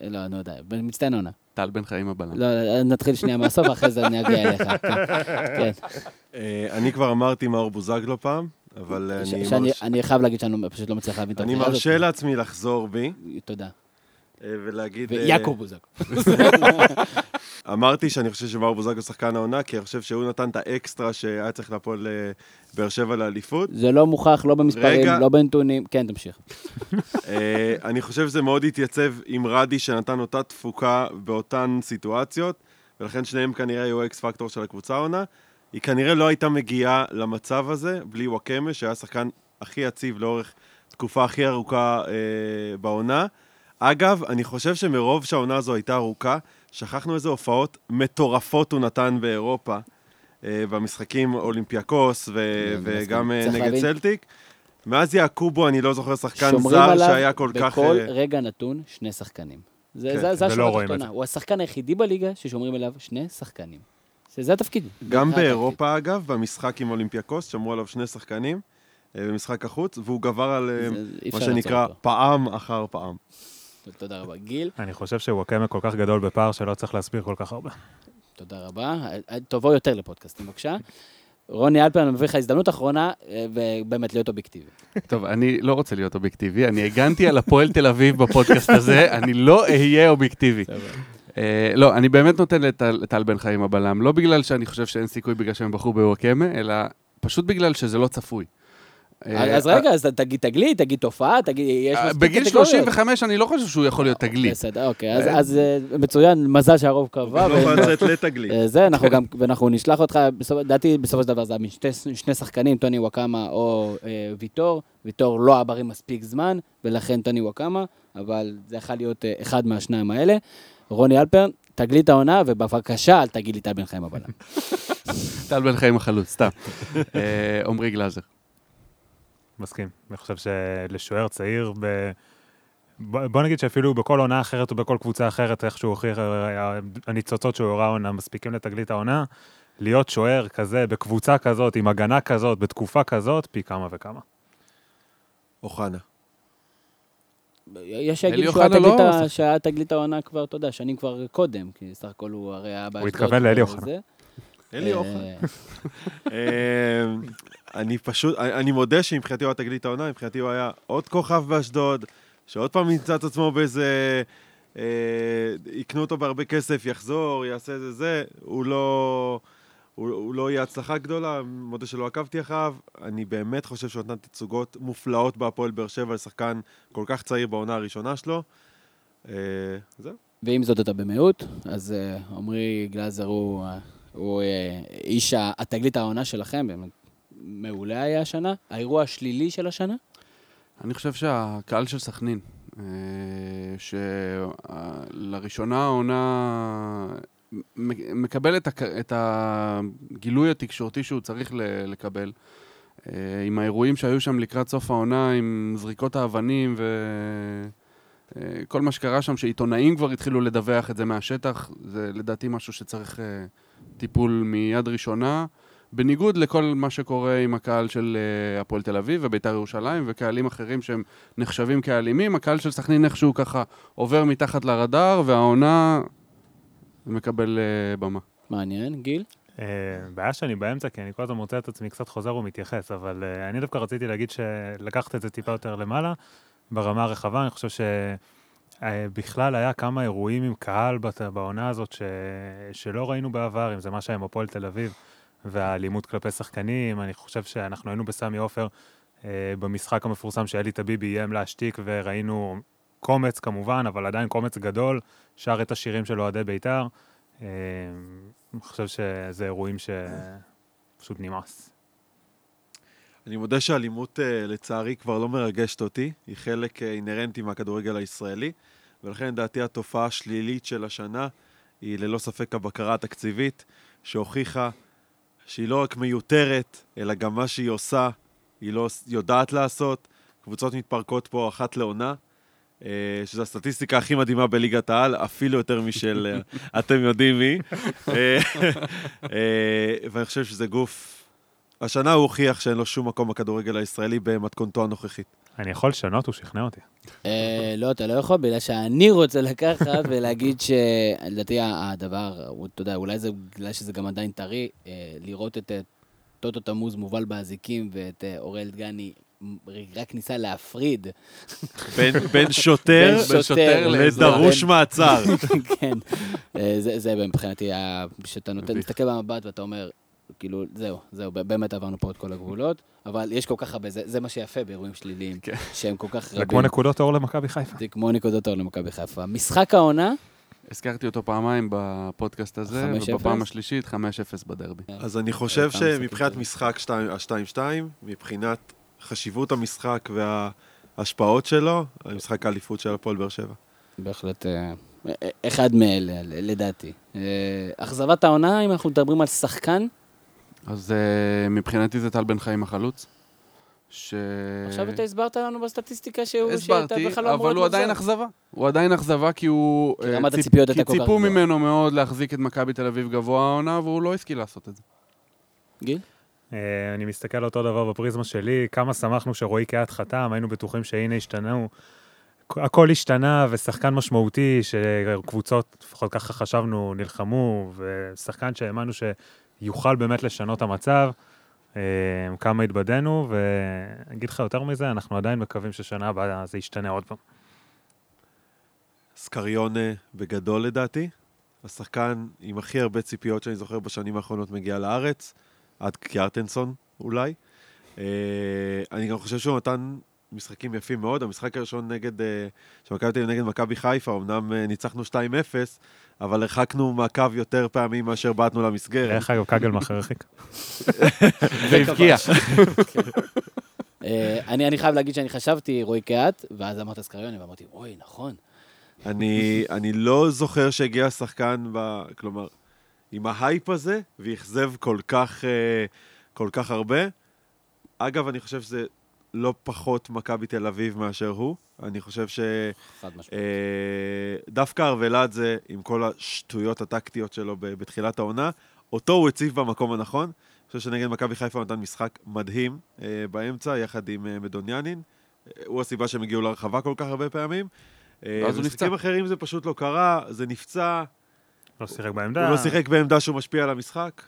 לא, אני לא יודע, מצטיין העונה. טל בן חיים הבלם. לא, נתחיל שנייה מהסוף, אחרי זה אני אגיע אליך. כן, כן. אה, אני כבר אמרתי מאור בוזגלו פעם, אבל אה, אני אני חייב להגיד שאני לא- פשוט לא מצליח להבין את אני הבחירה הזאת. מרשה לעצמי לחזור בי תודה. אה, ולהגיד... אה, ויעקב בוזק. אמרתי שאני חושב שמאור בוזגלו שחקן העונה, כי אני חושב שהוא נתן את האקסטרה שהיה צריך להפועל אה, באר שבע לאליפות. זה לא מוכח, לא במספרים, רגע. לא בנתונים. כן, תמשיך. אה, אני חושב שזה מאוד התייצב עם רדי שנתן אותה תפוקה באותן סיטואציות, ולכן שניהם כנראה היו אקס פקטור של הקבוצה העונה. היא כנראה לא הייתה מגיעה למצב הזה בלי וואקמה, שהיה השחקן הכי יציב לאורך תקופה הכי ארוכה אה, בעונה. אגב, אני חושב שמרוב שהעונה הזו הייתה ארוכה, שכחנו איזה הופעות מטורפות הוא נתן באירופה, אה, במשחקים אולימפיאקוס ו- אני וגם. אה, נגד להבין. צלטיק. מאז יעקובו, אני לא זוכר שחקן שומרים זר עליו שהיה כל כך... בכל אה, רגע נתון שני שחקנים. זה, כן, זה, זה השורה התחתונה. הוא השחקן היחידי בליגה ששומרים אליו שני שחקנים. זה, זה התפקיד. גם זה התפקיד. באירופה, אגב, במשחק עם אולימפיאקוס, שמרו עליו שני שחקנים אה, במשחק החוץ, והוא גבר על זה- מה שנקרא אותו. פעם אחר פעם. תודה רבה. גיל, אני חושב שוואקמה כל כך גדול בפער שלא צריך להסביר כל כך הרבה. תודה רבה. אה, תבוא יותר לפודקאסטים, בבקשה. רוני אלפרן, אני מביא לך הזדמנות אחרונה, אה, ובאמת להיות אובייקטיבי. טוב, אני לא רוצה להיות אובייקטיבי, אני הגנתי על הפועל תל אביב בפודקאסט הזה, אני לא אהיה אובייקטיבי. אה, לא, אני באמת נותן לטל בן חיים הבלם, לא בגלל שאני חושב שאין סיכוי בגלל שהם בחרו בוואקמה, אלא פשוט בגלל שזה לא צפוי. אה, אז רגע, אז תגיד תגלית, תגיד תופעה, תגיד, יש אה, מספיק בגיל קטגוריות. 35 אני לא חושב שהוא יכול להיות תגלית. בסדר, אוקיי, אז- אה, מצוין, מזל שהרוב קבע. לא יכול לצאת לתגלית. אה, זה, אנחנו גם, ואנחנו נשלח אותך, לדעתי בסופו של דבר זה היה משני שני שחקנים, טוני וואקמה או אה, ויטור. ויטור לא היה בריא מספיק זמן, ולכן טוני וואקמה, אבל זה יכול להיות אה, אחד מהשניים האלה. רוני אלפרן, תגלית העונה, ובבקשה אל תגיד לי טל בן חיים הבלם. טל בן חיים החלוץ, סתם. אה, עמרי גלאזר. מסכים. אני חושב שלשוער צעיר, ב... בוא נגיד שאפילו בכל עונה אחרת ובכל קבוצה אחרת, איך שהוא הוכיח, אה, הניצוצות שהוא הראה עונה מספיקים לתגלית העונה, להיות שוער כזה, בקבוצה כזאת, עם הגנה כזאת, בתקופה כזאת, פי כמה וכמה. אוחנה. יש שיגידו אוחנה לא שהיה תגלית העונה כבר, אתה יודע, שנים כבר קודם, כי סך הכל הוא הרי היה באשדוד. התכוון לאלי אוחנה. אלי אה, אוחנה. אני פשוט, אני אני מודה שמבחינתי הוא היה תגלית העונה, מבחינתי הוא היה עוד כוכב באשדוד, שעוד פעם ימצא את עצמו באיזה... אה, יקנו אותו בהרבה כסף, יחזור, יעשה איזה זה, הוא לא... הוא, הוא לא יהיה הצלחה גדולה, מודה שלא עקבתי אחריו. אני באמת חושב שהוא נתן תצוגות מופלאות בהפועל באר שבע לשחקן כל כך צעיר בעונה הראשונה שלו. אה, זהו. ואם זאת אתה במיעוט, אז אה, עמרי גלאזר הוא, אה, הוא אה, איש התגלית העונה שלכם, באמת מעולה היה השנה. האירוע השלילי של השנה? אני חושב שהקהל של סכנין, אה, שלראשונה העונה מ- מקבל את, הגילוי התקשורתי שהוא צריך לקבל. אה, עם האירועים שהיו שם לקראת סוף העונה, עם זריקות האבנים וכל מה שקרה שם, שעיתונאים כבר התחילו לדווח את זה מהשטח, זה לדעתי משהו שצריך אה, טיפול מיד ראשונה. בניגוד לכל מה שקורה עם הקהל של אה, הפועל תל אביב וביתר ירושלים וקהלים אחרים שהם נחשבים כאלימים, הקהל של סכנין איכשהו ככה עובר מתחת לרדאר והעונה מקבל אה, במה. מעניין, גיל? אה, בעיה שאני באמצע, כי אני כל הזמן מוצא את עצמי קצת חוזר ומתייחס, אבל אה, אני דווקא רציתי להגיד שלקחת את זה טיפה יותר למעלה, ברמה הרחבה, אני חושב שבכלל היה כמה אירועים עם קהל בעונה הזאת ש... שלא ראינו בעבר, אם זה מה שהיה עם הפועל תל אביב, והאלימות כלפי שחקנים, אני חושב שאנחנו היינו בסמי עופר אה, במשחק המפורסם שאלי טביבי איים להשתיק, וראינו קומץ כמובן, אבל עדיין קומץ גדול, שר את השירים של אוהדי בית"ר. אה, אני חושב שזה אירועים שפשוט נמאס. אני מודה שהאלימות, אה, לצערי, כבר לא מרגשת אותי. היא חלק אה, אינהרנטי מהכדורגל הישראלי, ולכן לדעתי התופעה השלילית של השנה היא ללא ספק הבקרה התקציבית, שהוכיחה שהיא לא רק מיותרת, אלא גם מה שהיא עושה, היא לא יודעת לעשות. קבוצות מתפרקות פה אחת לעונה, אה, שזו הסטטיסטיקה הכי מדהימה בליגת העל, אפילו יותר משל אה, אתם יודעים מי. אה, ואני חושב שזה גוף... השנה הוא הוכיח שאין לו שום מקום בכדורגל הישראלי במתכונתו הנוכחית. אני יכול לשנות, הוא שכנע אותי. אה, לא, אתה לא יכול, בגלל שאני רוצה לקחת ולהגיד שלדעתי הדבר, אתה יודע, אולי זה בגלל שזה גם עדיין טרי, אה, לראות את אה, טוטו תמוז מובל באזיקים ואת אוראל דגני רק ניסה להפריד. בין, שוטר לדרוש מעצר. כן, זה, זה מבחינתי, ה- שאתה נותן. מסתכל במבט ואתה אומר, כאילו, זהו, זהו, באמת עברנו פה את כל הגבולות, אבל יש כל כך הרבה, זה, זה מה שיפה באירועים שליליים, כן. שהם כל כך זה רבים. כמו נקודות אור למכבי חיפה. זה כמו נקודות אור למכבי חיפה. משחק העונה, הזכרתי אותו פעמיים בפודקאסט הזה, 5-0? ובפעם השלישית 5-0 בדרבי. אז אני חושב אה, שמבחינת משחק שתיים- ה-2-2, מבחינת חשיבות המשחק וההשפעות שלו, המשחק האליפות של הפועל באר שבע. בהחלט אה, אחד מאלה, לדעתי. אה, אכזבת העונה, אם אנחנו מדברים על שחקן, אז אה, מבחינתי זה טל בן חיים החלוץ. ש... עכשיו אתה הסברת לנו בסטטיסטיקה שהוא, הסברתי, אבל הוא עדיין מאוכזב. אכזבה. הוא עדיין אכזבה כי הוא... כי אה, רמת ציפ- הציפיות הייתה כל כי כך ציפו גבוהה. ממנו מאוד להחזיק את מכבי תל אביב גבוה העונה, והוא לא השכיל לעשות את זה. גיל? אה, אני מסתכל אותו דבר בפריזמה שלי, כמה שמחנו שרועי קהת חתם, היינו בטוחים שהנה השתנו. הכל השתנה, ושחקן משמעותי, שקבוצות, לפחות ככה חשבנו, נלחמו, ושחקן שהאמנו שיוכל באמת לשנות את המצב. אה, כמה התבדינו, ואני אגיד לך יותר מזה, אנחנו עדיין מקווים ששנה הבאה זה ישתנה עוד פעם. סקריונה בגדול לדעתי. השחקן עם הכי הרבה ציפיות שאני זוכר בשנים האחרונות מגיע לארץ, עד קיארטנסון אולי. אה, אני גם חושב שהוא נתן משחקים יפים מאוד. המשחק הראשון נגד, אה, של מכבי תל אביב נגד מכבי חיפה, אמנם אה, ניצחנו 2-0, אבל הרחקנו מהקו יותר פעמים מאשר בעטנו למסגרת. דרך אגב, קגלמאכר הרחיק. והבקיע. אה, אני אני חייב להגיד שאני חשבתי רועי קהת, ואז אמרת סקריוני, ואמרתי, אוי, נכון. אני, אני לא זוכר שהגיע שחקן, כלומר, עם ההייפ הזה, ואכזב כל כך, כל כך הרבה. אגב, אני חושב שזה לא פחות מכבי תל אביב מאשר הוא. אני חושב חד משמעית. שדווקא ארוולדזה, עם כל השטויות הטקטיות שלו ב- בתחילת העונה, אותו הוא הציב במקום הנכון. אני חושב שנגד מכבי חיפה נתן משחק מדהים אה, באמצע, יחד עם אה, מדוניאנין. אה, הוא הסיבה שהם הגיעו לרחבה כל כך הרבה פעמים. אה, ואז הוא במשחקים נפצע. אחרים זה פשוט לא קרה, זה נפצע, לא שיחק בעמדה. הוא לא שיחק בעמדה שהוא משפיע על המשחק.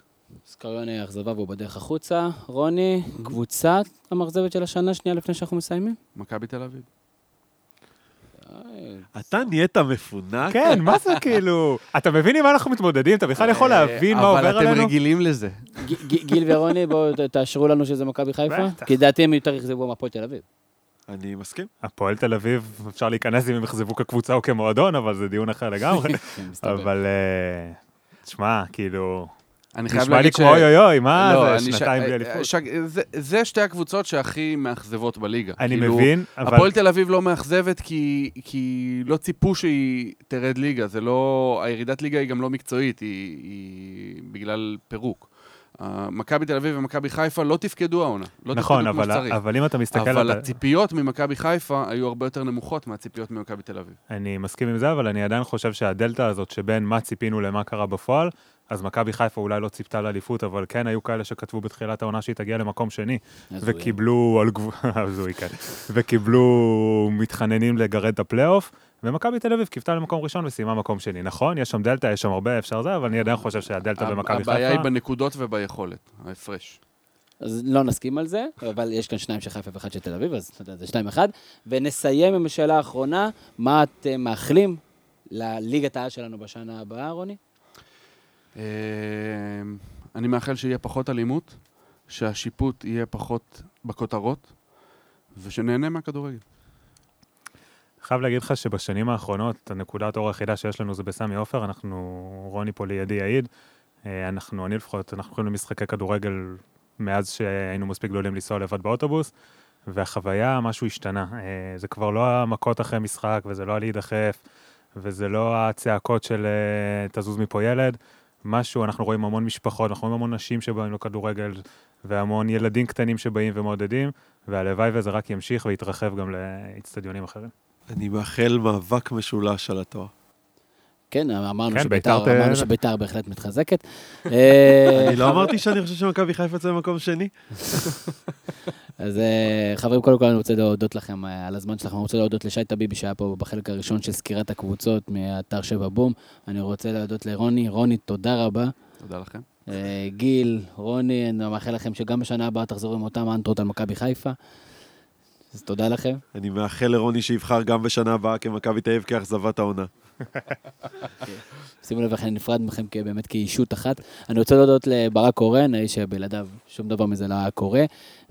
סקריוני אכזבה והוא בדרך החוצה. רוני, קבוצת המאכזבת של השנה, שנייה לפני שאנחנו מסיימים? מכבי תל אביב. אתה נהיית מפונק? כן, מה זה כאילו? אתה מבין עם מה אנחנו מתמודדים? אתה בכלל יכול להבין מה עובר אבל אתם עלינו? רגילים לזה. גיל ורוני, בואו תאשרו לנו שזה מכבי חיפה. כי לדעתי הם יותר אכזבו מהפועל תל אביב. אני מסכים. הפועל תל אביב, אפשר להיכנס אם הם יחזבו כקבוצה או כמועדון, אבל זה דיון אחר לגמרי. כן. אבל, אה, תשמע, כאילו, אני חייב נשמע לי להגיד ש... כמו אוי אוי אוי, מה לא, זה, שנתיים בלי אה, אליפות. ש- זה- זה שתי הקבוצות שהכי מאכזבות בליגה. אני כאילו, מבין, אבל... הפועל תל אביב לא מאכזבת כי, כי לא ציפו שהיא תרד ליגה, זה לא... הירידת ליגה היא גם לא מקצועית, היא, היא בגלל פירוק. Uh, מכבי תל אביב ומכבי חיפה לא תפקדו העונה, לא נכון, תפקדו כמו אבל, שצריך. אבל אם אתה מסתכל אבל על... הציפיות ממכבי חיפה היו הרבה יותר נמוכות מהציפיות ממכבי תל אביב. אני מסכים עם זה, אבל אני עדיין חושב שהדלתא הזאת שבין מה ציפינו למה קרה בפועל, אז מכבי חיפה אולי לא ציפתה לאליפות, אבל כן היו כאלה שכתבו בתחילת העונה שהיא תגיע למקום שני. וקיבלו על גבול, הזוי, כן, וקיבלו מתחננים לגרד את הפלייאוף, ומכבי תל אביב קיוותה למקום ראשון וסיימה מקום שני. נכון, יש שם דלתא, יש שם הרבה, אפשר זה, אבל אני עדיין חושב שהדלתא במכבי חיפה... הבעיה היא בנקודות וביכולת, ההפרש. אז לא נסכים על זה, אבל יש כאן שניים של חיפה ואחד של תל אביב, אז אתה יודע, זה שתיים אחד. ונסיים עם השאלה האחרונה, מה אתם מאחלים לליגת העל שלנו בשנה הבאה, רוני? אה, אני מאחל שיהיה פחות אלימות, שהשיפוט יהיה פחות בכותרות, ושנהנה מהכדורגל. חייב להגיד לך שבשנים האחרונות, הנקודת אור היחידה שיש לנו זה בסמי עופר, אנחנו, רוני פה לידי יעיד, אה, אנחנו, אני לפחות, אנחנו הולכים למשחקי כדורגל מאז שהיינו מספיק גדולים לנסוע לבד באוטובוס, והחוויה, משהו השתנה. אה, זה כבר לא המכות אחרי משחק, וזה לא הלהידחף, וזה לא הצעקות של אה, תזוז מפה ילד. משהו, אנחנו רואים המון משפחות, אנחנו רואים המון נשים שבאים לכדורגל, והמון ילדים קטנים שבאים ומעודדים, והלוואי וזה רק ימשיך ויתרחב גם לאצטדיונים אחרים. אני מאחל מאבק משולש על התואר. כן, אמרנו כן, שביתר, ביתר אמרנו שביתר בהחלט מתחזקת. אה, אני לא אמרתי שאני חושב שמכבי חיפה יוצא במקום שני? אז אה, חברים, קודם כל אני רוצה להודות לכם אה, על הזמן שלכם. אני רוצה להודות לשי טביבי שהיה פה בחלק הראשון של סקירת הקבוצות מאתר שבע בום. אני רוצה להודות לרוני. רוני, תודה רבה. תודה לכם. אה, גיל, רוני, אני מאחל לכם שגם בשנה הבאה תחזרו עם אותם מנטרות על מכבי חיפה. אז תודה לכם. אני מאחל לרוני שיבחר גם בשנה הבאה כמכבי תל אביב כאכזבת העונה. שימו לב איך אני נפרד מכם באמת כאישות אחת. אני רוצה להודות לברק קורן, האיש שבלעדיו שום דבר מזה לא היה קורה.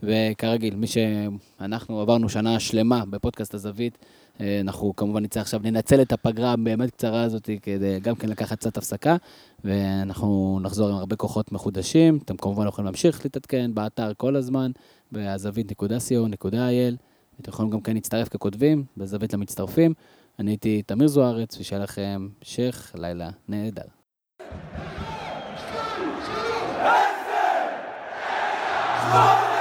וכרגיל, מי שאנחנו עברנו שנה שלמה בפודקאסט הזווית, אה, אנחנו כמובן נצא עכשיו לנצל את הפגרה הבאמת קצרה הזאת כדי גם כן לקחת קצת הפסקה, ואנחנו נחזור עם הרבה כוחות מחודשים. אתם כמובן יכולים להמשיך להתעדכן באתר כל הזמן, בזווית.co.il. אתם יכולים גם כן להצטרף ככותבים, בזווית למצטרפים. אני הייתי תמיר זוארץ, ושיהיה לכם המשך לילה נהדר. Stop!